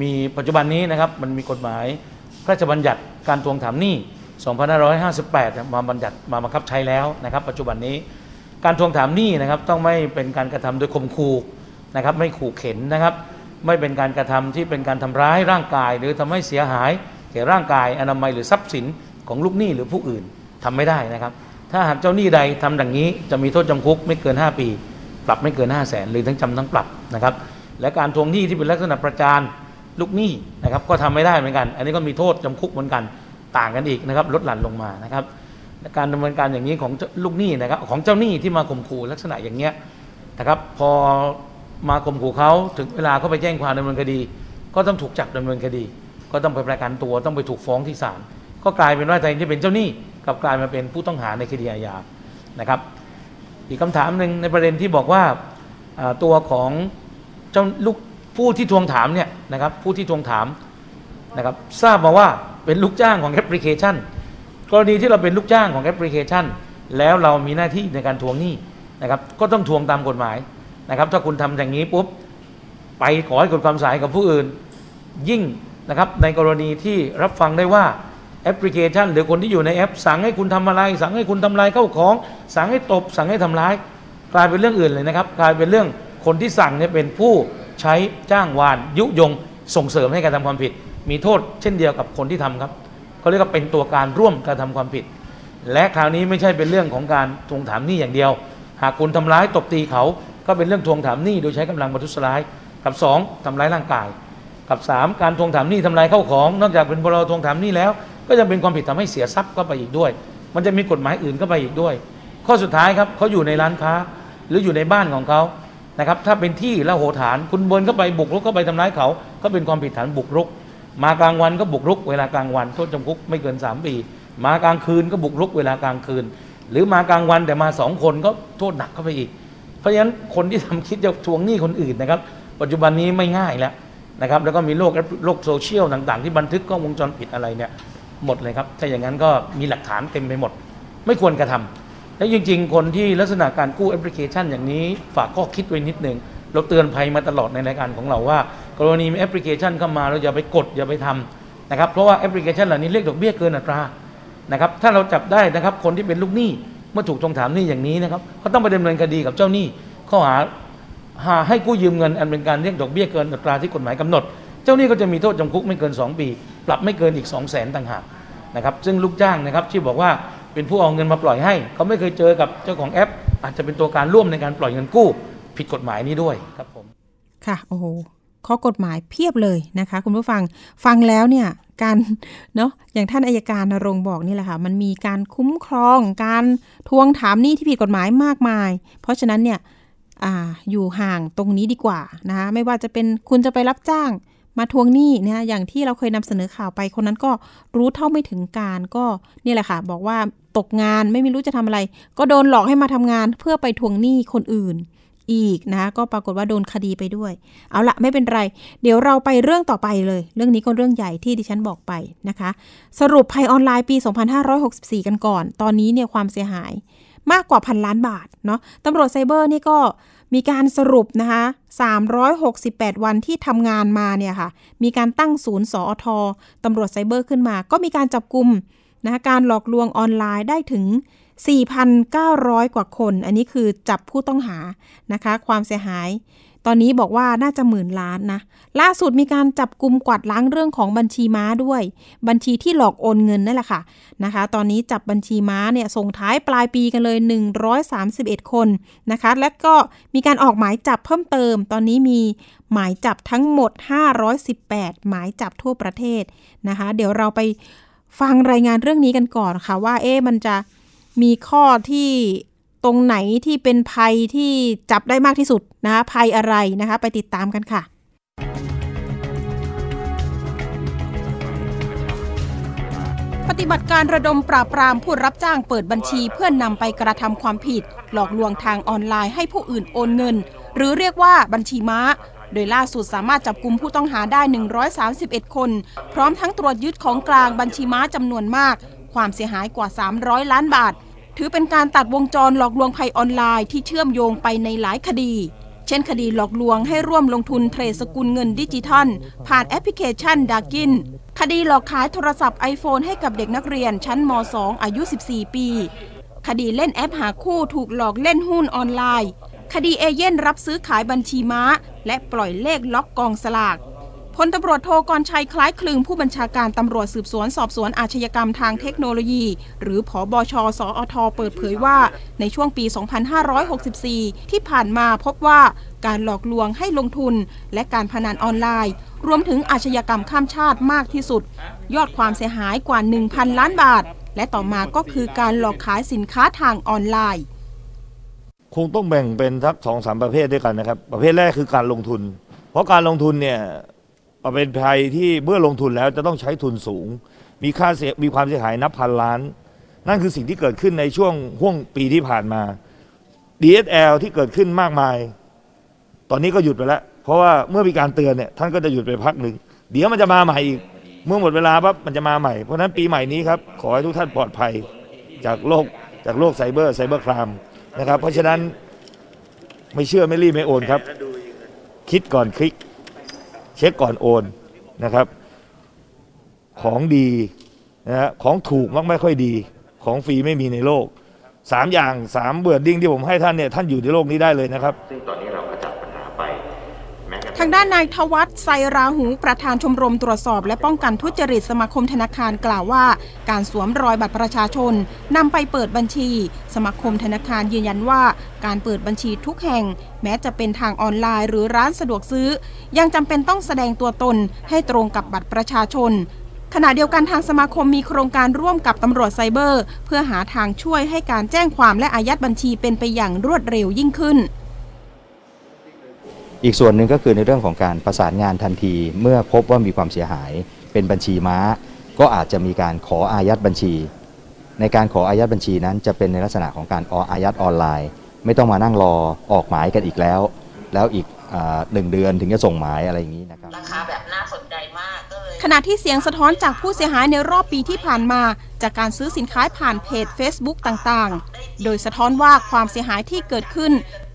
มีปัจจุบันนี้นะครับมันมีกฎหมายพระราชบัญญัติการทวงถามหนี้ 2558 มาบัญญัติมาบังคับใช้แล้วนะครับ ปัจจุบันนี้ การทวงถามหนี้นะครับต้องไม่เป็นการกระทำโดยข่มขู่นะครับไม่ขู่เข็นนะครับ ไม่เป็นการกระทำที่เป็นการทำร้ายร่างกาย หรือทำให้เสียหายแก่ร่างกายอนามัยหรือทรัพย์สินของลูกหนี้หรือผู้อื่นทำไม่ได้นะครับ ถ้าหากเจ้าหนี้ใดทำดังนี้จะมีโทษจำคุกไม่เกิน 5 ปี ปรับไม่เกิน 5 0 0แสนหรือทั้งจำทั้งปรับนะครับและการทวงหนี้ที่เป็นลักษณะประจานลูกหนี้นะครับก็ทำไม่ได้เหมือนกัน อันนี้ก็มีโทษจำคุกเหมือนกันต่างกันอีกนะครับลดหลั่นลงมานะครับ การดำเนินการอย่างนี้ของลูกหนี้นะครับ ของเจ้าหนี้ที่มาข่มขู่ลักษณะอย่างเงี้ยนะครับ พอมาข่มขู่เขาถึงเวลาเขาไปแจ้งความดำเนินคดี ก็ต้องถูกจับดำเนินคดี ก็ต้องไปประกันตัวต้องไปถูกฟ้องที่ศาลก็กลายเป็นว่าแทนที่เป็นเจ้าหนี้กับกลายมาเป็นผู้ต้องหาในคดีอาญานะครับ อีกคำถามหนึ่งในประเด็นที่บอกว่าตัวของเจ้าลูกผู้ที่ทวงถามเนี่ยนะครับผู้ที่ทวงถามนะครับทราบมาว่าเป็นลูกจ้างของแอปพลิเคชัน กรณีที่เราเป็นลูกจ้างของแอปพลิเคชัน แล้วเรามีหน้าที่ในการทวงหนี้นะครับก็ต้องทวงตามกฎหมายนะครับ ถ้าคุณทำอย่างนี้ปุ๊บไปขอให้กดความสายกับผู้อื่น ยิ่งนะครับในกรณีที่รับฟังได้ว่าแอปพลิเคชัน หรือคนที่อยู่ในแอป สั่งให้คุณทำอะไร สั่งให้คุณทำลายเข้าของ สั่งให้ตบ สั่งให้ทำร้าย กลายเป็นเรื่องอื่นเลยนะครับ กลายเป็นเรื่องคนที่สั่งเนี่ยเป็นผู้ใช้จ้างวานยุยงส่งเสริมให้การทำความผิด มีโทษเช่นเดียวกับคนที่ทำครับ เขาเรียกว่าเป็นตัวการร่วมการทำความผิด และคราวนี้ไม่ใช่เป็นเรื่องของการทวงถามหนี้อย่างเดียว หากคุณทำร้ายตบตีเขาก็เป็นเรื่องทวงถามหนี้โดยใช้กำลังประทุษร้าย กับสองทำร้ายร่างกาย กับ 3 การทวงถามหนี้ทำลายเข้าของ นอกจากเป็นพรบทวงถามหนี้แล้ว ก็จะเป็นความผิดทำให้เสียทรัพย์ก็ไปอีกด้วย มันจะมีกฎหมายอื่นก็ไปอีกด้วย ข้อสุดท้ายครับเขาอยู่ในร้านค้าหรืออยู่ในบ้านของเขานะครับถ้าเป็นที่ละโหฐาน คุณเบินเข้าไปบุกรุกเข้าไปทำร้ายเขา ก็เป็นความผิดฐานบุกรุก มากลางวันก็บุกรุกเวลากลางวันโทษจำคุกไม่เกิน3ปีมากลางคืนก็บุกรุกเวลากลางคืน หรือมากลางวันแต่มาสองคนก็โทษหนักเข้าไปอีก เพราะฉะนั้นคนที่ทำคิดจะทวงหนี้คนอื่นนะครับ ปัจจุบันนี้ไม่ง่ายแล้วนะครับ แล้วก็มีโลกโลกโซเชียลต่างๆ ที่บันทึกกล้องวงจรปิดอะไรเนี่ยหมดเลยครับถ้าอย่างนั้นก็มีหลักฐานเต็มไปหมด ไม่ควรกระทำและจริง ๆ คนที่ลักษณะการกู้แอปพลิเคชันอย่างนี้ฝากข้อคิดไว้นิดหนึ่งเราเตือนภัยมาตลอดในรายการของเราว่า กรณีมีแอปพลิเคชันเข้ามาเราอย่าไปกดอย่าไปทำนะครับ เพราะว่าแอปพลิเคชันเหล่านี้เรียกดอกเบี้ยเกินอัตรานะครับ ถ้าเราจับได้นะครับคนที่เป็นลูกหนี้เมื่อถูกทวงถามหนี้อย่างนี้นะครับก็ต้องไปดำเนินคดีกับเจ้าหนี้ข้อหาหาให้กู้ยืมเงินอันเป็นการเรียกดอกเบี้ยเกินอัตราที่กฎหมายกำหนด เจ้าหนี้ก็จะมีโทษจำคุกไม่เกิน 2 ปี ปรับไม่เกินอีก 2 0 0แสนต่างหากนะครับซึ่งลูกจ้างนะครับที่บอกว่าเป็นผู้เอาเงินมาปล่อยให้ เขาไม่เคยเจอกับเจ้าของแอป อาจจะเป็นตัวการร่วมในการปล่อยเงินกู้ ผิดกฎหมายนี้ด้วยครับผม ค่ะ โอ้โห ข้อกฎหมายเพียบเลยนะคะ คุณผู้ฟังฟังแล้วเนี่ยการเนาะอย่างท่านอายการนรงบอกนี่แหละค่ะ มันมีการคุ้มครองการทวงถามหนี้ที่ผิดกฎหมายมากมาย เพราะฉะนั้นเนี่ยออยู่ห่างตรงนี้ดีกว่านะคะไม่ว่าจะเป็นคุณจะไปรับจ้างมาทวงหนี้นะคะอย่างที่เราเคยนำเสนอข่าวไปคนนั้นก็รู้เท่าไม่ถึงการก็นี่แหละค่ะ บอกว่าตกงานไม่มีรู้จะทำอะไร ก็โดนหลอกให้มาทำงานเพื่อไปทวงหนี้คนอื่น อีกนะก็ปรากฏว่าโดนคดีไปด้วย เอาละไม่เป็นไร เดี๋ยวเราไปเรื่องต่อไปเลย เรื่องนี้ก็เรื่องใหญ่ที่ดิฉันบอกไปนะคะ สรุปภัยออนไลน์ปี 2564 กันก่อน ตอนนี้เนี่ยความเสียหายมากกว่าพันล้านบาทเนาะตำรวจไซเบอร์นี่ก็มีการสรุปนะคะ 368 วันที่ทำงานมาเนี่ยค่ะ มีการตั้งศูนย์สอทตำรวจไซเบอร์ขึ้นมา ก็มีการจับกลุ่มนะคะการหลอกลวงออนไลน์ได้ถึง 4,900 กว่าคน อันนี้คือจับผู้ต้องหานะคะ ความเสียหาย ตอนนี้บอกว่าน่าจะหมื่นล้านนะ ล่าสุดมีการจับกลุ่มกวาดล้างเรื่องของบัญชีม้าด้วย บัญชีที่หลอกโอนเงินนั่นแหละค่ะนะคะ ตอนนี้จับบัญชีม้าเนี่ยส่งท้ายปลายปีกันเลย 131 คนนะคะ และก็มีการออกหมายจับเพิ่มเติม ตอนนี้มีหมายจับทั้งหมด 518 หมายจับทั่วประเทศนะคะ เดี๋ยวเราไปฟังรายงานเรื่องนี้กันก่อนค่ะว่าเอ๊มันจะ มีข้อที่ตรงไหนที่เป็นภัยที่จับได้มากที่สุดนะคะภัยอะไรนะคะไปติดตามกันค่ะปฏิบัติการระดมปราบปรามผู้รับจ้างเปิดบัญชีเพื่อนนำไปกระทำความผิด หลอกลวงทางออนไลน์ให้ผู้อื่นโอนเงิน หรือเรียกว่าบัญชีม้า โดยล่าสุดสามารถจับกลุ่มผู้ต้องหาได้ 131 คน พร้อมทั้งตรวจยึดของกลางบัญชีม้าจำนวนมาก ความเสียหายกว่า 300 ล้านบาท ถือเป็นการตัดวงจรหลอกลวงภัยออนไลน์ที่เชื่อมโยงไปในหลายคดี เช่นคดีหลอกลวงให้ร่วมลงทุนเทรดสกุลเงินดิจิทัล ผ่านแอปพลิเคชันดากิน คดีหลอกขายโทรศัพท์ iPhone ให้กับเด็กนักเรียนชั้นม 2 อายุ 14 ปี คดีเล่นแอปหาคู่ถูกหลอกเล่นหุ้นออนไลน์ คดีเอเย่นต์รับซื้อขายบัญชีม้า และปล่อยเลขล็อกกองสลาก พลตำรวจโทกรชัยคล้ายคลึงผู้บัญชาการตำรวจสืบสวนสอบสวนอาชญากรรมทางเทคโนโลยี หรือผอบชสอทเปิดเผยว่า ในช่วงปี 2564 ที่ผ่านมาพบว่าการหลอกลวงให้ลงทุน และการพนันออนไลน์ รวมถึงอาชญากรรมข้ามชาติมากที่สุด ยอดความเสียหายกว่า 1,000 ล้านบาท และต่อมาก็คือการหลอกขายสินค้าทางออนไลน์ คงต้องแบ่งเป็นทักสองสามประเภทด้วยกันนะครับ ประเภทแรกคือการลงทุน เพราะการลงทุนเนี่ย เป็นภัยที่เมื่อลงทุนแล้วจะต้องใช้ทุนสูง มีค่าเสียมีความเสียหายนับพันล้าน นั่นคือสิ่งที่เกิดขึ้นในช่วงห่วงปีที่ผ่านมา DSL ที่เกิดขึ้นมากมาย ตอนนี้ก็หยุดไปแล้ว เพราะว่าเมื่อมีการเตือนเนี่ยท่านก็จะหยุดไปพักหนึ่งเดี๋ยวมันจะมาใหม่อีก เมื่อหมดเวลาปั๊บมันจะมาใหม่ เพราะฉะนั้นปีใหม่นี้ครับขอให้ทุกท่านปลอดภัยจากโลกจากโลกไซเบอร์ไซเบอร์ครามนะครับ เพราะฉะนั้นไม่เชื่อไม่รีบไม่โอนครับ คิดก่อนคลิก เช็คก่อนโอนนะครับ ของดีนะฮะของถูกมักไม่ค่อยดี ของฟรีไม่มีในโลกสามอย่างสามเบื่อดิ้งที่ผมให้ท่านเนี่ยท่านอยู่ในโลกนี้ได้เลยนะครับ ซึ่งตอนนี้เราก็จับปัญหาไปแม้กระ ทางด้านนายทวัฒน์ไซราหูประธานชมรมตรวจสอบและป้องกันทุจริตสมาคมธนาคารกล่าวว่า การสวมรอยบัตรประชาชนนำไปเปิดบัญชี สมาคมธนาคารยืนยันว่า การเปิดบัญชีทุกแห่ง แม้จะเป็นทางออนไลน์หรือร้านสะดวกซื้อ ยังจำเป็นต้องแสดงตัวตนให้ตรงกับบัตรประชาชนขณะเดียวกันทางสมาคมมีโครงการร่วมกับตำรวจไซเบอร์ เพื่อหาทางช่วยให้การแจ้งความและอายัดบัญชีเป็นไปอย่างรวดเร็วยิ่งขึ้น อีกส่วนหนึ่งก็คือในเรื่องของการประสานงานทันที เมื่อพบว่ามีความเสียหายเป็นบัญชีม้า ก็อาจจะมีการขออายัดบัญชี ในการขออายัดบัญชีนั้นจะเป็นในลักษณะของการออายัดออนไลน์ ไม่ต้องมานั่งรอออกหมายกันอีกแล้ว แล้วอีกอาหนึ่งเดือนถึงจะส่งหมายอะไรอย่างนี้นะครับราคาแบบน่าสนใจมากก็เลยขณะที่เสียงสะท้อนจากผู้เสียหายในรอบปีที่ผ่านมา จากการซื้อสินค้าผ่านเพจ Facebook ต่างๆ โดยสะท้อนว่าความเสียหายที่เกิดขึ้น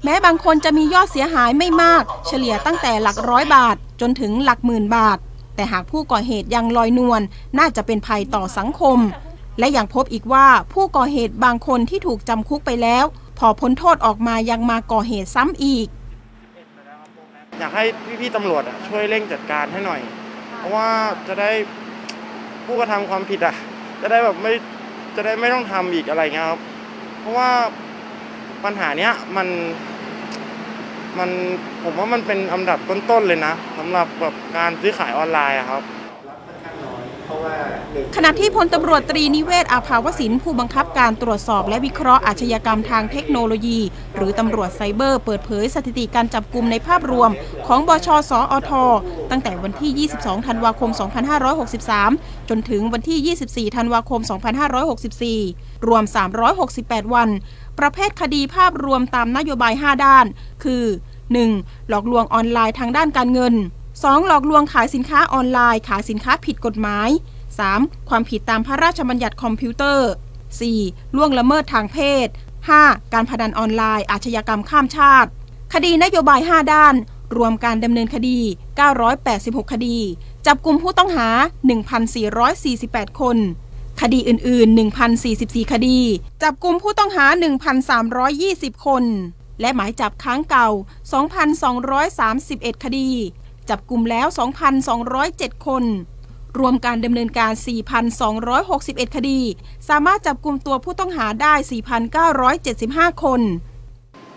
แม้บางคนจะมียอดเสียหายไม่มาก เฉลี่ยตั้งแต่หลักร้อยบาท จนถึงหลักหมื่นบาท แต่หากผู้ก่อเหตุยังลอยนวลน่าจะเป็นภัยต่อสังคม และยังพบอีกว่าผู้ก่อเหตุบางคนที่ถูกจำคุกไปแล้ว พอพ้นโทษออกมายังมาก่อเหตุซ้ำอีก อยากให้พี่ๆตำรวจช่วยเร่งจัดการให้หน่อย เพราะว่าจะได้ผู้กระทำความผิดอะ จะได้แบบไม่จะได้ไม่ต้องทำอีกอะไรเงี้ยครับ เพราะว่าปัญหาเนี้ยมัน มันผมว่ามันเป็นอันดับต้นๆเลยนะสำหรับแบบการซื้อขายออนไลน์อะครับ ขณะที่พลตำรวจตรีนิเวศอาภาวสินผู้บังคับการตรวจสอบและวิเคราะห์อาชญากรรมทางเทคโนโลยี หรือตำรวจไซเบอร์เปิดเผยสถิติการจับกลุ่มในภาพรวม ของบชสอท ตั้งแต่วันที่ 22 ธันวาคม 2563 จนถึงวันที่ 24 ธันวาคม 2564 รวม 368 วัน ประเภทคดีภาพรวมตามนโยบาย 5 ด้าน คือ 1. หลอกลวงออนไลน์ทางด้านการเงิน 2. หลอกลวงขายสินค้าออนไลน์ ขายสินค้าผิดกฎหมาย 3. ความผิดตามพระราชบัญญัติคอมพิวเตอร์ 4. ล่วงละเมิดทางเพศ 5. การพนันออนไลน์ อาชญากรรมข้ามชาติ คดีนโยบาย 5 ด้าน รวมการดำเนินคดี 986 คดี จับกลุ่มผู้ต้องหา 1,448 คน คดีอื่น ๆ 1,044 คดี จับกลุ่มผู้ต้องหา 1,320 คน และหมายจับค้างเก่า 2,231 คดี จับกลุ่มแล้ว 2,207 คน รวมการดำเนินการ 4,261 คดี สามารถจับกลุ่มตัวผู้ต้องหาได้ 4,975 คน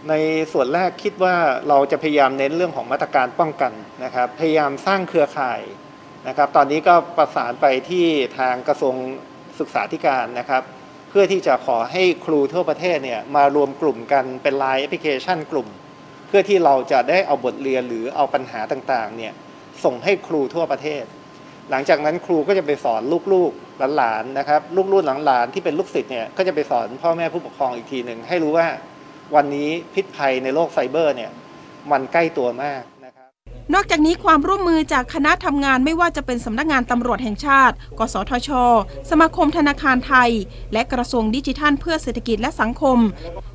ในส่วนแรกคิดว่าเราจะพยายามเน้นเรื่องของมาตรการป้องกันนะครับ พยายามสร้างเครือข่ายนะครับ ตอนนี้ก็ประสานไปที่ทางกระทรวงศึกษาธิการนะครับเพื่อที่จะขอให้ครูทั่วประเทศเนี่ยมารวมกลุ่มกันเป็นไลน์แอปพลิเคชันกลุ่ม เพื่อที่เราจะได้เอาบทเรียนหรือเอาปัญหาต่างๆเนี่ยส่งให้ครูทั่วประเทศ หลังจากนั้นครูก็จะไปสอนลูกๆหลานๆนะครับลูกๆหลานๆที่เป็นลูกศิษย์เนี่ยก็จะไปสอนพ่อแม่ผู้ปกครองอีกทีหนึ่งให้รู้ว่าวันนี้พิษภัยในโลกไซเบอร์เนี่ยมันใกล้ตัวมาก นอกจากนี้ความร่วมมือจากคณะทำงานไม่ว่าจะเป็นสำนักงานตำรวจแห่งชาติ กสทช สมาคมธนาคารไทย และกระทรวงดิจิทัลเพื่อเศรษฐกิจและสังคม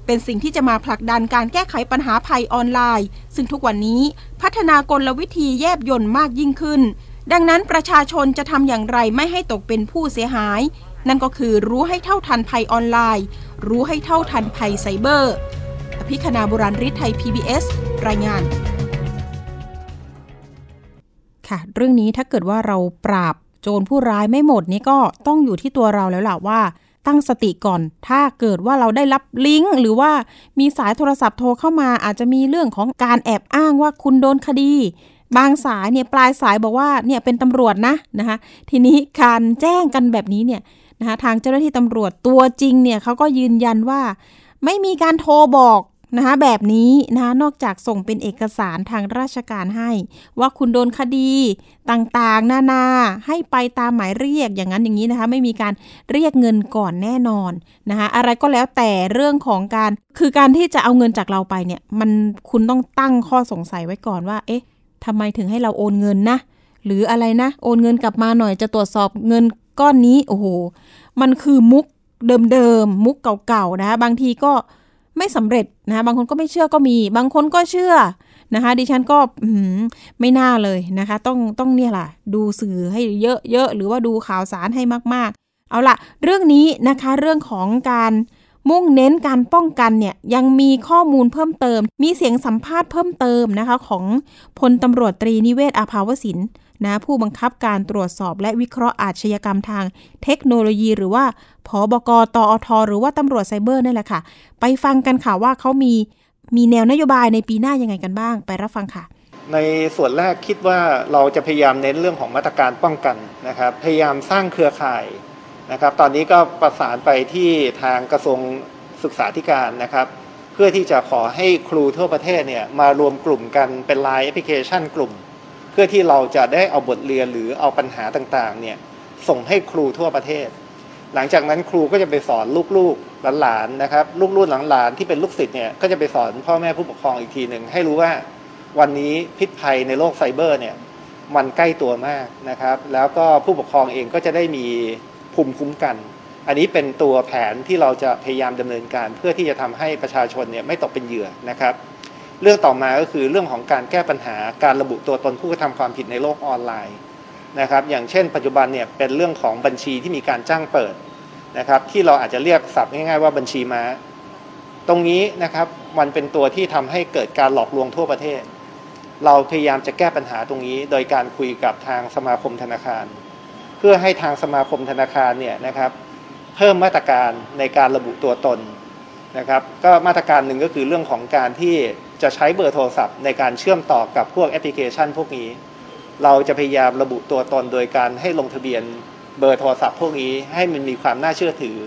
เป็นสิ่งที่จะมาผลักดันการแก้ไขปัญหาภัยออนไลน์ ซึ่งทุกวันนี้พัฒนากลวิธีแยบยนต์มากยิ่งขึ้น ดังนั้นประชาชนจะทำอย่างไรไม่ให้ตกเป็นผู้เสียหาย นั่นก็คือรู้ให้เท่าทันภัยออนไลน์ รู้ให้เท่าทันภัยไซเบอร์อภิคณาบุราริศไทย PBS รายงาน ค่ะ เรื่องนี้ถ้าเกิดว่าเราปราบโจรผู้ร้ายไม่หมดนี่ก็ต้องอยู่ที่ตัวเราแล้วล่ะว่า ตั้งสติก่อน ถ้าเกิดว่าเราได้รับลิงก์ หรือว่ามีสายโทรศัพท์โทรเข้ามา อาจจะมีเรื่องของการแอบอ้างว่าคุณโดนคดีบางสายเนี่ยปลายสายบอกว่าเนี่ยเป็นตำรวจนะนะคะทีนี้การแจ้งกันแบบนี้เนี่ยนะคะทางเจ้าหน้าที่ตำรวจตัวจริงเนี่ยเขาก็ยืนยันว่า ไม่มีการโทรบอก นะคะแบบนี้นะคะนอกจากส่งเป็นเอกสารทางราชการให้ ว่าคุณโดนคดีต่างๆ นานาให้ไปตามหมายเรียกอย่างนั้นอย่างนี้นะคะไม่มีการเรียกเงินก่อนแน่นอนนะคะอะไรก็แล้วแต่เรื่องของการคือการที่จะเอาเงินจากเราไปเนี่ยมันคุณต้องตั้งข้อสงสัยไว้ก่อนว่า เอ๊ะทำไมถึงให้เราโอนเงินนะหรืออะไรนะ โอนเงินกลับมาหน่อยจะตรวจสอบเงินก้อนนี้โอ้โหมันคือมุกเดิมๆมุกเก่าๆนะคะบางทีก็ ไม่สำเร็จนะคะบางคนก็ไม่เชื่อก็มี บางคนก็เชื่อนะคะ ดิฉันก็ไม่น่าเลยนะคะ ต้องต้องเนี่ยแหละดูสื่อให้เยอะๆหรือว่าดูข่าวสารให้มาก ๆ เอาละเรื่องนี้นะคะเรื่องของการมุ่งเน้นการป้องกันเนี่ยยังมีข้อมูลเพิ่มเติม มีเสียงสัมภาษณ์เพิ่มเติมนะคะ ของพลตำรวจตรีนิเวศอาภาวสิน นะผู้บังคับการตรวจสอบและวิเคราะห์อาชญากรรมทางเทคโนโลยี หรือว่าผอบกตอท หรือว่าตำรวจไซเบอร์นั่นแหละค่ะ ไปฟังกันค่ะว่าเขามีมีแนวนโยบายในปีหน้ายังไงกันบ้าง ไปรับฟังค่ะ ในส่วนแรกคิดว่าเราจะพยายามเน้นเรื่องของมาตรการป้องกันนะครับ พยายามสร้างเครือข่ายนะครับ ตอนนี้ก็ประสานไปที่ทางกระทรวงศึกษาธิการนะครับเพื่อที่จะขอให้ครูทั่วประเทศเนี่ยมารวมกลุ่มกันเป็นไลน์แอปพลิเคชันกลุ่ม พื่อที่เราจะได้เอาบทเรียนหรือเอาปัญหาต่างๆเนี่ยส่งให้ครูทั่วประเทศ หลังจากนั้นครูก็จะไปสอนลูกๆหลานๆนะครับลูกๆหลานๆที่เป็นลูกศิษย์เนี่ยก็จะไปสอนพ่อแม่ผู้ปกครองอีกทีหนึ่งให้รู้ว่าวันนี้พิษภัยในโลกไซเบอร์เนี่ยมันใกล้ตัวมากนะครับ แล้วก็ผู้ปกครองเองก็จะได้มีภูมิคุ้มกัน อันนี้เป็นตัวแผนที่เราจะพยายามดำเนินการ เพื่อที่จะทำให้ประชาชนเนี่ยไม่ตกเป็นเหยื่อนะครับ เรื่องต่อมาก็คือเรื่องของการแก้ปัญหาการระบุตัวตนผู้กระทำความผิดในโลกออนไลน์นะครับ อย่างเช่น ปัจจุบันเนี่ยเป็นเรื่องของบัญชีที่มีการจ้างเปิดนะครับ ที่เราอาจจะเรียกศัพท์ง่ายๆว่าบัญชีม้า ตรงนี้นะครับมันเป็นตัวที่ทำให้เกิดการหลอกลวงทั่วประเทศ เราพยายามจะแก้ปัญหาตรงนี้ โดยการคุยกับทางสมาคมธนาคาร เพื่อให้ทางสมาคมธนาคารเนี่ยนะครับ เพิ่มมาตรการในการระบุตัวตนนะครับ ก็มาตรการหนึ่งก็คือเรื่องของการที่ จะใช้เบอร์โทรศัพท์ในการเชื่อมต่อกับพวกแอปพลิเคชันพวกนี้ เราจะพยายามระบุตัวตนโดยการให้ลงทะเบียนเบอร์โทรศัพท์พวกนี้ให้มันมีความน่าเชื่อถือ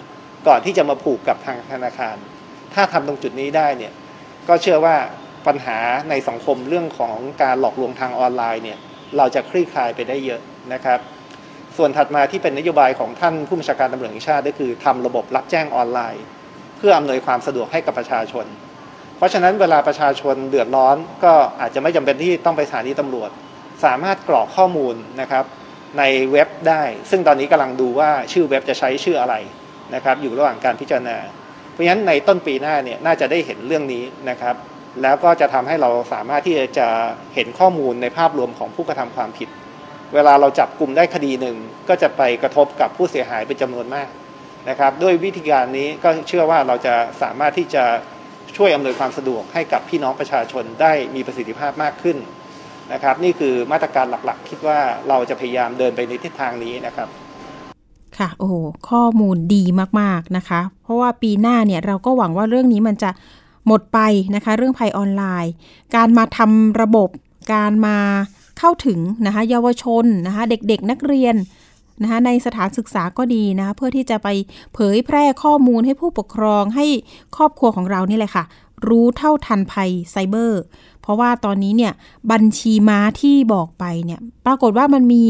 ก่อนที่จะมาผูกกับทางธนาคาร ถ้าทำตรงจุดนี้ได้เนี่ยก็เชื่อว่าปัญหาในสังคมเรื่องของการหลอกลวงทางออนไลน์เนี่ยเราจะคลี่คลายไปได้เยอะนะครับ ส่วนถัดมาที่เป็นนโยบายของท่านผู้บัญชาการตำรวจแห่งชาติก็คือทำระบบรับแจ้งออนไลน์ เพื่ออำนวยความสะดวกให้กับประชาชน เพราะฉะนั้นเวลาประชาชนเดือดร้อนก็อาจจะไม่จำเป็นที่ต้องไปสถานีตำรวจ สามารถกรอกข้อมูลนะครับในเว็บได้ ซึ่งตอนนี้กำลังดูว่าชื่อเว็บจะใช้ชื่ออะไรนะครับอยู่ระหว่างการพิจารณา เพราะฉะนั้นในต้นปีหน้าเนี่ยน่าจะได้เห็นเรื่องนี้นะครับ แล้วก็จะทำให้เราสามารถที่จะเห็นข้อมูลในภาพรวมของผู้กระทำความผิด เวลาเราจับกลุ่มได้คดีหนึ่งก็จะไปกระทบกับผู้เสียหายเป็นจำนวนมากนะครับ ด้วยวิธีการนี้ก็เชื่อว่าเราจะสามารถที่จะ ช่วยอำนวยความสะดวกให้กับพี่น้องประชาชนได้มีประสิทธิภาพมากขึ้นนะครับ นี่คือมาตรการหลักๆ คิดว่าเราจะพยายามเดินไปในทิศทางนี้นะครับค่ะโอ้โหข้อมูลดีมากๆนะคะ เพราะว่าปีหน้าเนี่ยเราก็หวังว่าเรื่องนี้มันจะหมดไปนะคะ เรื่องภัยออนไลน์ การมาทำระบบ การมาเข้าถึงนะคะ เยาวชนนะคะ เด็กๆนักเรียน นะคะในสถานศึกษาก็ดีนะคะเพื่อที่จะไปเผยแพร่ข้อมูลให้ผู้ปกครองให้ครอบครัวของเรานี่แหละค่ะ รู้เท่าทันภัยไซเบอร์ เพราะว่าตอนนี้เนี่ยบัญชีม้าที่บอกไปเนี่ยปรากฏว่ามันมี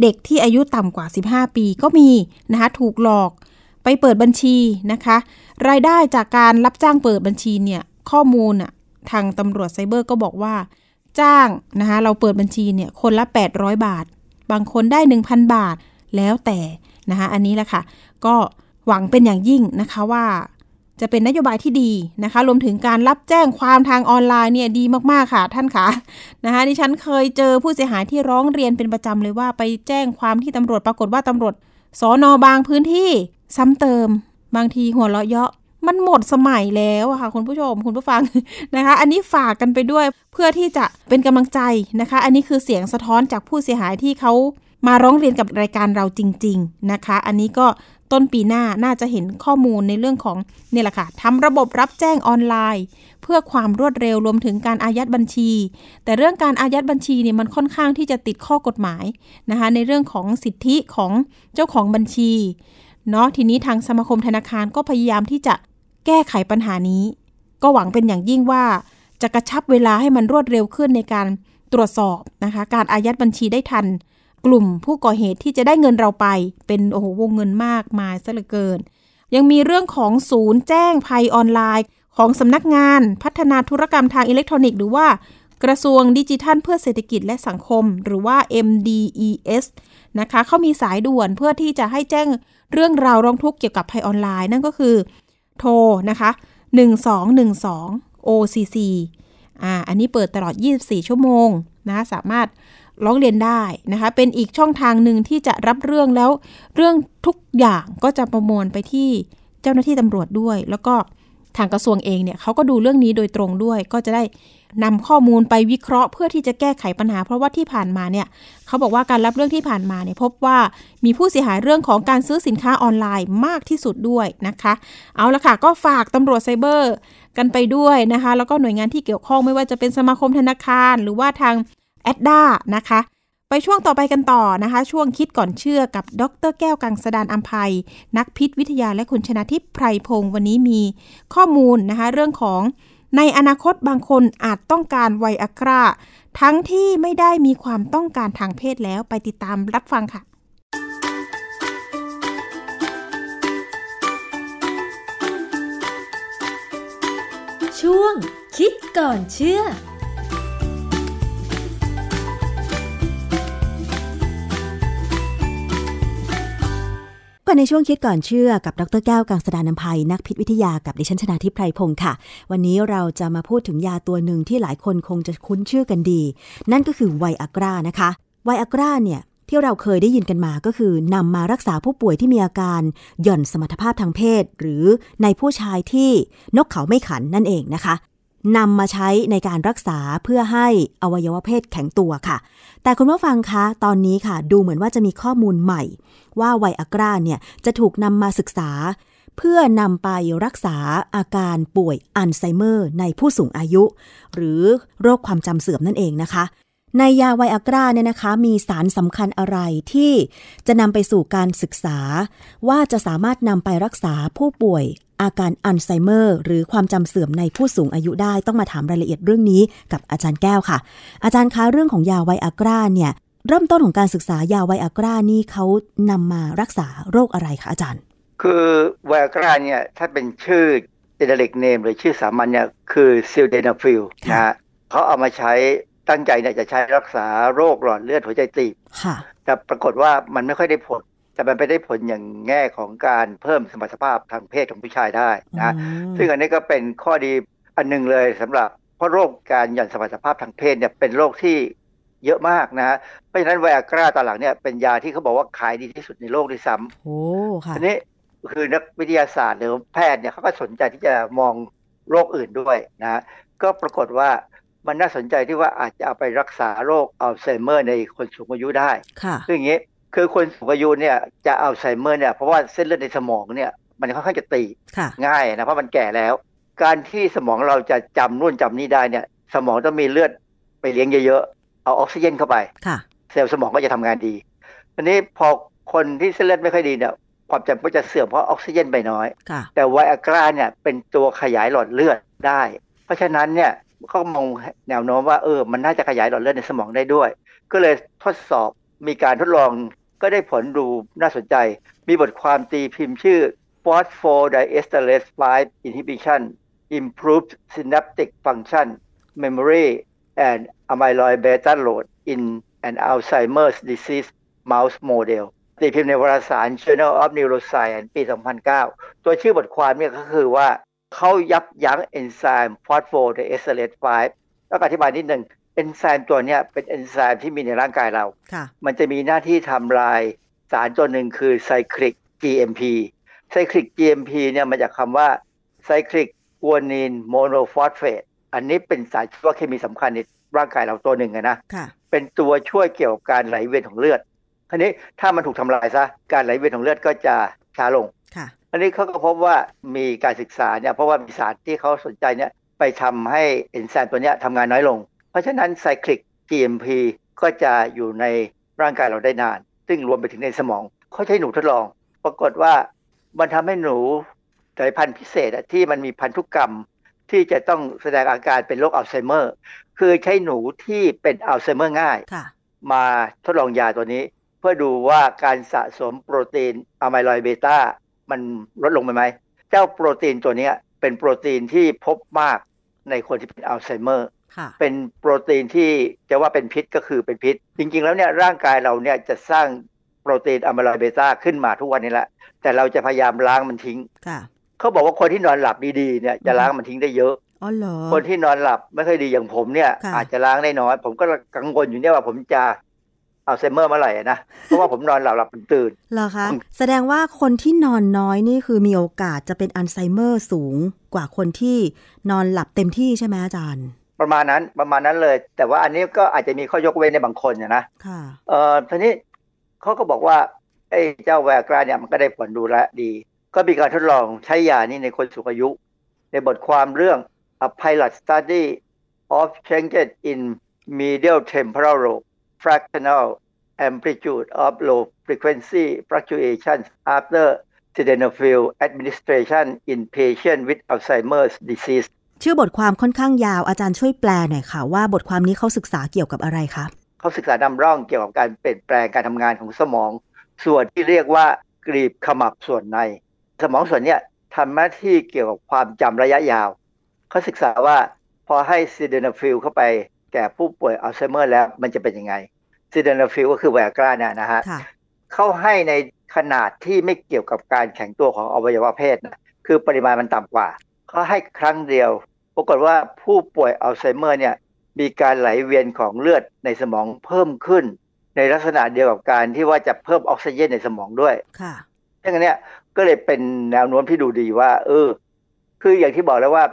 เด็กที่อายุต่ำกว่า 15 ปีก็มีนะคะถูกหลอกไปเปิดบัญชีนะคะ รายได้จากการรับจ้างเปิดบัญชีเนี่ยข้อมูลอะทางตำรวจไซเบอร์ก็บอกว่า จ้างนะคะเราเปิดบัญชีเนี่ยคนละ 800 บาท บางคนได้ 1,000 บาท แล้วแต่นะคะอันนี้แหละค่ะ ก็หวังเป็นอย่างยิ่งนะคะว่าจะเป็นนโยบายที่ดีนะคะ รวมถึงการรับแจ้งความทางออนไลน์เนี่ยดีมากๆค่ะท่านคะนะคะดิฉันเคยเจอผู้เสียหายที่ร้องเรียนเป็นประจำเลยว่าไปแจ้งความที่ตำรวจปรากฏว่าตำรวจสอนอบางพื้นที่ซ้ำเติม บางทีหัวเราะเยาะมันหมดสมัยแล้วค่ะคุณผู้ชมคุณผู้ฟังนะคะ อันนี้ฝากกันไปด้วยเพื่อที่จะเป็นกำลังใจนะคะ อันนี้คือเสียงสะท้อนจากผู้เสียหายที่เขา มาร้องเรียนกับรายการเราจริง ๆนะคะ อันนี้ก็ต้นปีหน้าน่าจะเห็นข้อมูลในเรื่องของนี่แหละค่ะทำระบบรับแจ้งออนไลน์ เพื่อความรวดเร็วรวมถึงการอายัดบัญชี แต่เรื่องการอายัดบัญชีเนี่ยมันค่อนข้างที่จะติดข้อกฎหมายนะคะในเรื่องของสิทธิของเจ้าของบัญชีเนาะทีนี้ทางสมาคมธนาคารก็พยายามที่จะแก้ไขปัญหานี้ ก็หวังเป็นอย่างยิ่งว่า จะกระชับเวลาให้มันรวดเร็วขึ้นในการตรวจสอบนะคะการอายัดบัญชีได้ทัน กลุ่มผู้ก่อเหตุที่จะได้เงินเราไป เป็นโอ้โหวงเงินมากมายซะเหลือเกิน ยังมีเรื่องของศูนย์แจ้งภัยออนไลน์ ของสำนักงานพัฒนาธุรกรรมทางอิเล็กทรอนิกส์หรือว่า กระทรวงดิจิทัลเพื่อเศรษฐกิจและสังคม หรือว่า MDES นะคะเขามีสายด่วนเพื่อที่จะให้แจ้งเรื่องราวร้องทุกข์เกี่ยวกับภัยออนไลน์ นั่นก็คือ โทรนะคะ 1212 OCC อ่าอันนี้เปิดตลอด 24 ชั่วโมงนะสามารถ ร้องเรียนได้นะคะ เป็นอีกช่องทางหนึ่งที่จะรับเรื่องแล้ว เรื่องทุกอย่างก็จะประมวลไปที่เจ้าหน้าที่ตำรวจด้วย แล้วก็ทางกระทรวงเองเนี่ยเขาก็ดูเรื่องนี้โดยตรงด้วย ก็จะได้นำข้อมูลไปวิเคราะห์เพื่อที่จะแก้ไขปัญหา เพราะว่าที่ผ่านมาเนี่ยเขาบอกว่าการรับเรื่องที่ผ่านมาเนี่ยพบว่ามีผู้เสียหายเรื่องของการซื้อสินค้าออนไลน์มากที่สุดด้วยนะคะ เอาละค่ะก็ฝากตำรวจไซเบอร์กันไปด้วยนะคะ แล้วก็หน่วยงานที่เกี่ยวข้องไม่ว่าจะเป็นสมาคมธนาคาร หรือว่าทาง แอดด้านะคะ ไปช่วงต่อไปกันต่อนะคะ ช่วงคิดก่อนเชื่อกับดรแก้วกังสดานอัมภัย นักพิษวิทยาและคุณชนะทิพย์ไพรพงศ์วันนี้มีข้อมูลนะคะ เรื่องของในอนาคตบางคนอาจต้องการไวอากราทั้งที่ไม่ได้มีความต้องการทางเพศแล้วไปติดตามรับฟังค่ะ ช่วงคิดก่อนเชื่อ ก็ในช่วงคิดก่อนเชื่อกับดรแก้วกังสดานนภัยนักพิษวิทยากับดิฉันชนาทิพไพรพงศ์ค่ะ วันนี้เราจะมาพูดถึงยาตัวหนึ่งที่หลายคนคงจะคุ้นชื่อกันดี นั่นก็คือไวอากรานะคะ ไวอากราเนี่ยที่เราเคยได้ยินกันมาก็คือนำมารักษาผู้ป่วยที่มีอาการหย่อนสมรรถภาพทางเพศ หรือในผู้ชายที่นกเขาไม่ขันนั่นเองนะคะ นำมาใช้ในการรักษาเพื่อให้อวัยวะเพศแข็งตัวค่ะ แต่คุณผู้ฟังคะ ตอนนี้ค่ะ ดูเหมือนว่าจะมีข้อมูลใหม่ ว่าไวอากราเนี่ยจะถูกนำมาศึกษา เพื่อนำไปรักษาอาการป่วยอัลไซเมอร์ ในผู้สูงอายุ หรือโรคความจำเสื่อมนั่นเองนะคะ ในยาไวอากราเนี่ยนะคะ มีสารสำคัญอะไรที่จะนำไปสู่การศึกษา ว่าจะสามารถนำไปรักษาผู้ป่วย อาการอัลไซเมอร์ หรือความจำเสื่อมในผู้สูงอายุได้ต้องมาถามรายละเอียดเรื่องนี้กับอาจารย์แก้วค่ะ อาจารย์คะเรื่องของยาไวอากราเนี่ยเริ่มต้นของการศึกษายาไวอากรานี่เขานำมารักษาโรคอะไรคะอาจารย์ คือไวอากราเนี่ยถ้าเป็นชื่อ generic name หรือชื่อสามัญเนี่ยคือ sildenafil นะฮะเขาเอามาใช้ตั้งใจเนี่ยจะใช้รักษาโรคหลอดเลือดหัวใจตีบค่ะแต่ปรากฏว่ามันไม่ค่อยได้ผล แต่มันไปได้ผลอย่างแง่ของการเพิ่มสมรรถภาพทางเพศของผู้ชายได้นะซึ่งอันนี้ก็เป็นข้อดีอันหนึ่งเลยสำหรับเพราะโรคการหย่อนสมรรถภาพทางเพศเนี่ยเป็นโรคที่เยอะมากนะฮะเพราะฉะนั้นไวอากราตอนหลังเนี่ยเป็นยาที่เขาบอกว่าขายดีที่สุดในโลกด้วยซ้ำโอ้ค่ะทีนี้คือนักวิทยาศาสตร์หรือแพทย์เนี่ยเขาก็สนใจที่จะมองโรคอื่นด้วยนะก็ปรากฏว่ามันน่าสนใจที่ว่าอาจจะเอาไปรักษาโรคอัลไซเมอร์ในคนสูงอายุได้ ค่ะคืออย่างนี้ คือคนสูงอายุเนี่ยจะอัลไซเมอร์เนี่ยเพราะว่าเส้นเลือดในสมองเนี่ยมันค่อนข้างจะตีบค่ะง่ายนะเพราะมันแก่แล้ว การที่สมองเราจะจำนู่นจำนี่ได้เนี่ย สมองต้องมีเลือดไปเลี้ยงเยอะๆเอาออกซิเจนเข้าไปค่ะเซลล์สมองก็จะทำงานดีทีนี้พอคนที่เส้นเลือดไม่ค่อยดีเนี่ยความจำก็จะเสื่อมเพราะออกซิเจนไปน้อยค่ะแต่ไวอากราเนี่ยเป็นตัวขยายหลอดเลือดได้ เพราะฉะนั้นเนี่ยเขามองแนวโน้มว่าเออมันน่าจะขยายหลอดเลือดในสมองได้ด้วย ก็เลยทดสอบมีการทดลอง ก็ได้ผลดูน่าสนใจ มีบทความตีพิมพ์ชื่อ phosphodiesterase 5 inhibition improved synaptic function memory and amyloid beta load in an Alzheimer's disease mouse model ตีพิมพ์ในวารสาร Journal of Neuroscience ปี 2009 ตัวชื่อบทความเนี่ยก็คือว่าเขายับยั้งเอนไซม์ phosphodiesterase 5 แล้วก็อธิบายนิดหนึ่ง เอนไซม์ตัวเนี้ยเป็นเอนไซม์ที่มีในร่างกายเราค่ะมันจะมีหน้าที่ทำลายสารตัวหนึ่งคือไซคลิก GMP ไซคลิก GMP เนี่ยมาจากคำว่า cyclic guanine monophosphateอันนี้เป็นสารชีวเคมีสำคัญในร่างกายเราตัวหนึ่งอะนะค่ะเป็นตัวช่วยเกี่ยวกับการไหลเวียนของเลือดทีนี้ถ้ามันถูกทำลายซะการไหลเวียนของเลือดก็จะช้าลงค่ะอันนี้เขาก็พบว่ามีการศึกษาเนี่ยเพราะว่ามีสารที่เขาสนใจเนี่ยไปทำให้เอนไซม์ตัวเนี้ยทำงานน้อยลง เพราะฉะนั้นไซคลิก GMP ก็จะอยู่ในร่างกายเราได้นาน ซึ่งรวมไปถึงในสมองเขาใช้หนูทดลอง ปรากฏว่ามันทำให้หนูสายพันธุ์พิเศษอะที่มันมีพันธุกรรมที่จะต้องแสดงอาการเป็นโรคอัลไซเมอร์ คือใช้หนูที่เป็นอัลไซเมอร์ง่ายค่ะมาทดลองยาตัวนี้ เพื่อดูว่าการสะสมโปรตีน amyloid beta มันลดลงไปไหม เจ้าโปรตีนตัวเนี้ยเป็นโปรตีนที่พบมากในคนที่เป็นอัลไซเมอร์ค่ะ เป็นโปรตีนที่จะว่าเป็นพิษก็คือเป็นพิษ จริงๆแล้วเนี่ยร่างกายเราเนี่ยจะสร้างโปรตีน amyloid beta ขึ้นมาทุกวันนี้แหละ แต่เราจะพยายามล้างมันทิ้งค่ะเขาบอกว่าคนที่นอนหลับดีๆเนี่ยจะล้างมันทิ้งได้เยอะอ๋อเหรอคนที่นอนหลับไม่ค่อยดีอย่างผมเนี่ยค่ะอาจจะล้างได้น้อย ผมก็กังวลอยู่เนี่ยว่าผมจะอัลไซเมอร์เมื่อไหร่อะนะ เพราะว่าผมนอนหลับหลับตื่นเหรอคะ แสดงว่าคนที่นอนน้อยนี่คือมีโอกาสจะเป็นอัลไซเมอร์สูงกว่าคนที่นอนหลับเต็มที่ใช่ไหมอาจารย์ ประมาณนั้นประมาณนั้นเลย แต่ว่าอันนี้ก็อาจจะมีข้อยกเว้นในบางคนนะนะค่ะเอ่อทีนี้เขาก็บอกว่าไอ้เจ้าแวร์กราเนี่ยมันก็ได้ผลดูแลดี ก็มีการทดลองใช้ยานี้ในคนสูงอายุ ในบทความเรื่อง A Pilot Study of Changes in Medial Temporal Lobe Fractional Amplitude of Low Frequency Fluctuations After Sildenafil Administration in Patients with Alzheimer's Disease ชื่อบทความค่อนข้างยาวอาจารย์ช่วยแปลหน่อยค่ะว่าบทความนี้เขาศึกษาเกี่ยวกับอะไรคะเขาศึกษานำร่องเกี่ยวกับการเปลี่ยนแปลงการทำงานของสมอง ส่วนที่เรียกว่ากลีบขมับส่วนใน สมองส่วนเนี้ยทำหน้าที่เกี่ยวกับความจำระยะยาวเขาศึกษาว่าพอให้ sildenafil เข้าไปแก่ผู้ป่วยอัลไซเมอร์แล้วมันจะเป็นยังไง sildenafil ก็คือไวอากราเนี่ยนะฮะค่ะเข้าให้ในขนาดที่ไม่เกี่ยวกับการแข็งตัวของอวัยวะเพศนะคือปริมาณมันต่ำกว่าเขาให้ครั้งเดียวป รากฏว่าผู้ป่วยอัลไซเมอร์เนี่ยมีการไหลเวียนของเลือดในสมองเพิ่มขึ้น ในลักษณะเดียวกับการที่ว่าจะเพิ่มออกซิเจนในสมองด้วย ค่ะดังนั้นเนี่ยก็เลยเป็นแนวโน้มที่ดูดีว่า เออ คืออย่างที่บอกแล้วว่า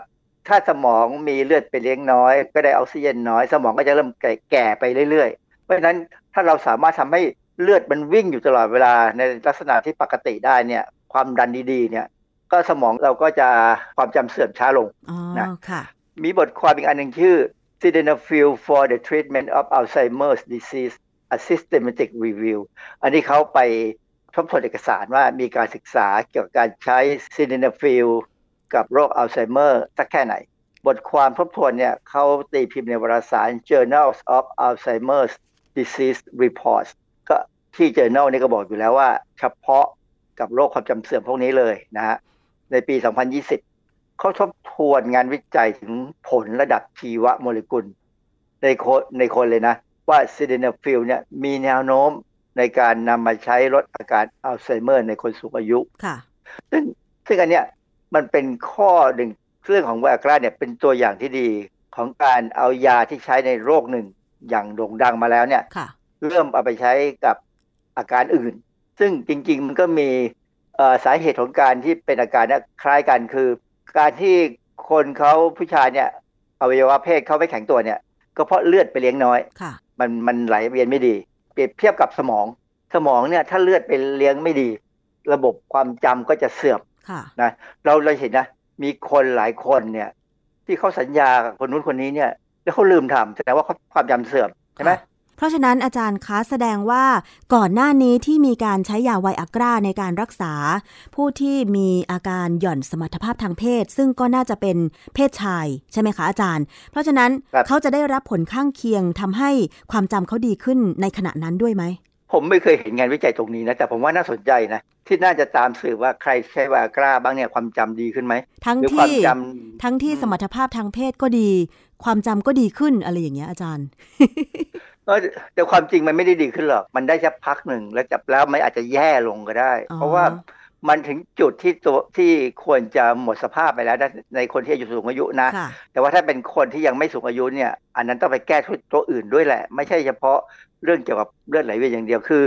ถ้าสมองมีเลือดไปเลี้ยงน้อย ก็ได้ออกซิเจนน้อย สมองก็จะเริ่มแก่ไปเรื่อยๆ เพราะฉะนั้นถ้าเราสามารถทำให้เลือดมันวิ่งอยู่ตลอดเวลาในลักษณะที่ปกติได้เนี่ย ความดันดีๆเนี่ย ก็สมองเราก็จะความจำเสื่อมช้าลงอ๋อนะค่ะมีบทความอีกอันหนึ่งชื่อ sildenafil for the treatment of Alzheimer's disease a systematic review อันนี้เขาไปทบทวนเอกสารว่ามีการศึกษาเกี่ยวกับการใช้ sildenafil กับโรคอัลไซเมอร์สักแค่ไหน บทความทบทวนเนี่ยเขาตีพิมพ์ในวารสาร Journals of Alzheimer's Disease Reports ก็ที่ Journal นี่ก็บอกอยู่แล้วว่า เฉพาะกับโรคความจำเสื่อมพวกนี้เลยนะฮะ ในปี 2020 เขาทบทวนงานวิจัยถึงผลระดับชีวโมเลกุล ในคนในคนเลยนะ ว่า sildenafil เนี่ยมีแนวโน้มในการนำมาใช้ลดอาการอัลไซเมอร์ในคนสูงอายุค่ะซึ่งซึ่งอันเนี้ยมันเป็นข้อหนึ่งเรื่องของไวอากราเนี่ยเป็นตัวอย่างที่ดีของการเอายาที่ใช้ในโรคหนึ่งอย่างโด่งดังมาแล้วเนี่ยค่ะเริ่มเอาไปใช้กับอาการอื่น ซึ่งจริง ๆ มันก็มีเอ่อ สาเหตุของการที่เป็นอาการเนี่ยคล้ายกันคือ การที่คนเขาผู้ชายเนี่ยอวัยวะเพศเขาไม่แข็งตัวเนี่ย ก็เพราะเลือดไปเลี้ยงน้อยค่ะมันมันไหลเวียนไม่ดี เปรียบเทียบกับสมอง สมองเนี่ยถ้าเลือดไปเลี้ยงไม่ดี ระบบความจำก็จะเสื่อมค่ะนะเราเราเห็นนะ มีคนหลายคนเนี่ย ที่เขาสัญญากับคนนู้นคนนี้เนี่ย แล้วเขาลืมทำแสดงว่าเขาความจำเสื่อมใช่ไหม เพราะฉะนั้นอาจารย์คะแสดงว่าก่อนหน้านี้ที่มีการใช้ยาไวอากราในการรักษา ผู้ที่มีอาการหย่อนสมรรถภาพทางเพศ ซึ่งก็น่าจะเป็นเพศชายใช่ไหมคะอาจารย์ เพราะฉะนั้นครับเขาจะได้รับผลข้างเคียงทำให้ความจำเขาดีขึ้นในขณะนั้นด้วยไหมผมไม่เคยเห็นงานวิจัยตรงนี้นะ แต่ผมว่าน่าสนใจนะ ที่น่าจะตามสืบว่าใครใช้วากราบ้างเนี่ยความจำดีขึ้นไหมทั้งหรือความที่จทั้งที่สมรรถภาพทางเพศก็ดี ความจำก็ดีขึ้นอะไรอย่างเงี้ยอาจารย์ำเออ แต่ความจริงมันไม่ได้ดีขึ้นหรอก มันได้แค่พักหนึ่งแล้วจับแล้วมันอาจจะแย่ลงก็ได้อ๋อเพราะว่ามันถึงจุดที่ตัวที่ควรจะหมดสภาพไปแล้วนะในคนที่อายุสูงอายุนะค่ะแต่ว่าถ้าเป็นคนที่ยังไม่สูงอายุเนี่ย อันนั้นต้องไปแก้ทุกตัวอื่นด้วยแหละ ไม่ใช่เฉพาะเรื่องเกี่ยวกับเลือดไหลเวียนอย่างเดียวคือ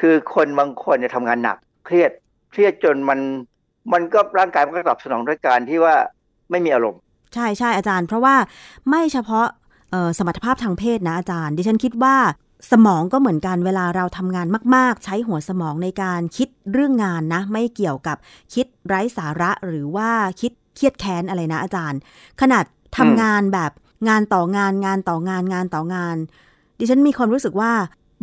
คือคนบางคนเนี่ยทำงานหนักเครียดเครียดจนมันมันก็ร่างกายมันก็ตอบสนองด้วยการที่ว่าไม่มีอารมณ์ ใช่ใช่อาจารย์ เพราะว่าไม่เฉพาะเอ่อ สมรรถภาพทางเพศนะอาจารย์ ดิฉันคิดว่าสมองก็เหมือนกันเวลาเราทำงานมาก ๆ ใช้หัวสมองในการคิดเรื่องงานนะ ไม่เกี่ยวกับคิดไร้สาระหรือว่าคิดเครียดแค้นอะไรนะอาจารย์ ขนาดทำงานแบบงานต่องานงานต่องานงานต่องาน ดิฉันมีความรู้สึกว่า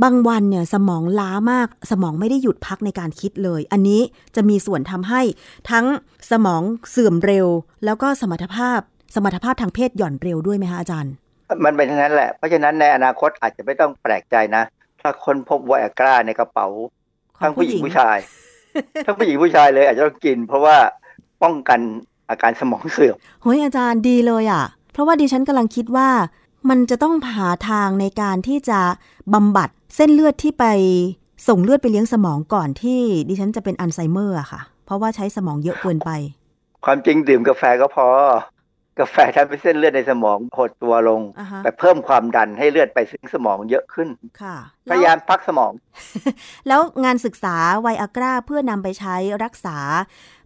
บางวันเนี่ยสมองล้ามาก สมองไม่ได้หยุดพักในการคิดเลย อันนี้จะมีส่วนทำให้ทั้งสมองเสื่อมเร็ว แล้วก็สมรรถภาพ สมรรถภาพทางเพศหย่อนเร็วด้วยไหมคะอาจารย์ มันเป็นอย่างนั้นแหละ เพราะฉะนั้นในอนาคตอาจจะไม่ต้องแปลกใจนะ ถ้าคนพบไวอากร้าในกระเป๋าทั้งผู้หญิงผู้ชาย ทั้งผู้หญิงผู้ชายเลยอาจจะต้องกิน เพราะว่าป้องกันอาการสมองเสื่อมเฮ้ยอาจารย์ดีเลยอะ่ะ เพราะว่าดิฉันกำลังคิดว่า มันจะต้องหาทางในการที่จะบำบัดเส้นเลือดที่ไปส่งเลือดไปเลี้ยงสมองก่อนที่ดิฉันจะเป็นอัลไซเมอร์อะค่ะ เพราะว่าใช้สมองเยอะเกินไป ความจริงดื่มกาแฟก็พอ กาแฟทำให้เส้นเลือดในสมองหดตัวลงอ่าฮะแต่เพิ่มความดันให้เลือดไปถึงสมองเยอะขึ้นค่ะพยายามพักสมอง แล้วงานศึกษาไวอากราเพื่อนำไปใช้รักษา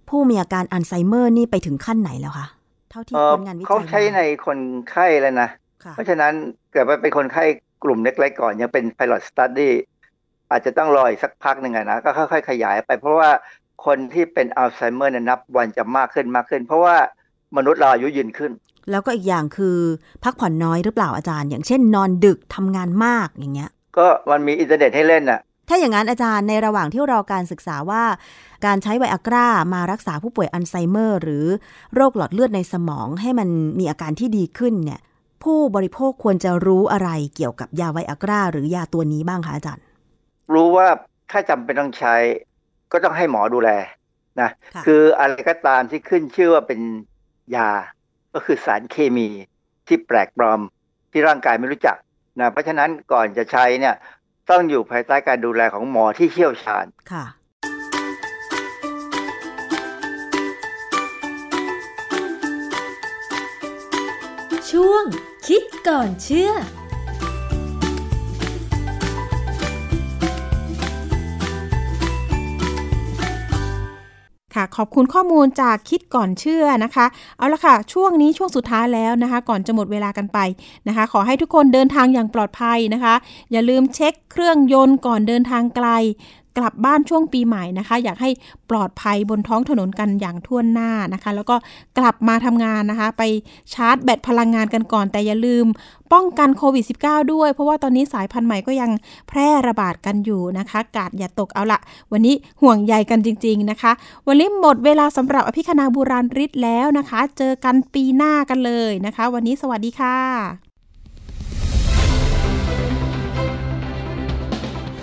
ผู้มีอาการอัลไซเมอร์นี่ไปถึงขั้นไหนแล้วคะเท่าที่เอ่อผลงานวิจัยเขาใช้ในคนไข้แล้วนะค่ะเพราะฉะนั้นเกิดว่าเป็นคนไข้กลุ่มเล็กๆก่อน ยังเป็น pilot study อาจจะต้องรออีกสักพักหนึ่งอะนะก็ค่อยๆ ขยายไป เพราะว่าคนที่เป็นอัลไซเมอร์เนี่ยนับวันจะมากขึ้นมากขึ้น เพราะว่า มนุษย์เราอายุยืนขึ้น แล้วก็อีกอย่างคือ พักผ่อนน้อยหรือเปล่าอาจารย์ อย่างเช่น นอนดึกทำงานมากอย่างเงี้ย ก็มันมีอินเทอร์เน็ตให้เล่นน่ะ ถ้าอย่างนั้นอาจารย์ในระหว่างที่รอการศึกษาว่า การใช้ไวอากรามารักษาผู้ป่วยอัลไซเมอร์ หรือโรคหลอดเลือดในสมองให้มันมีอาการที่ดีขึ้นเนี่ย ผู้บริโภคควรจะรู้อะไรเกี่ยวกับยาไวอากราหรือยาตัวนี้บ้างคะอาจารย์ รู้ว่าถ้าจำเป็นต้องใช้ ก็ต้องให้หมอดูแลนะค่ะคืออะไรก็ตามที่ขึ้นชื่อว่าเป็น ยา ก็คือสารเคมีที่แปลกปลอมที่ร่างกายไม่รู้จักนะเพราะฉะนั้นก่อนจะใช้เนี่ยต้องอยู่ภายใต้การดูแลของหมอที่เชี่ยวชาญค่ะ ช่วงคิดก่อนเชื่อ ขอบคุณข้อมูลจากคิดก่อนเชื่อนะคะ เอาละค่ะ ช่วงนี้ช่วงสุดท้ายแล้วนะคะ ก่อนจะหมดเวลากันไปนะคะ ขอให้ทุกคนเดินทางอย่างปลอดภัยนะคะ อย่าลืมเช็คเครื่องยนต์ก่อนเดินทางไกล กลับบ้านช่วงปีใหม่นะคะ อยากให้ปลอดภัยบนท้องถนนกันอย่างทั่วหน้านะคะ แล้วก็กลับมาทำงานนะคะ ไปชาร์จแบตพลังงานกันก่อนแต่อย่าลืม ป้องกันโควิด -19 ด้วย เพราะว่าตอนนี้สายพันธุ์ใหม่ก็ยังแพร่ระบาดกันอยู่นะคะ กาดอย่าตกเอาละวันนี้ห่วงใยกันจริง ๆนะคะ วันนี้หมดเวลาสำหรับอภิคณาบุราริศแล้วนะคะ เจอกันปีหน้ากันเลยนะคะ วันนี้สวัสดีค่ะ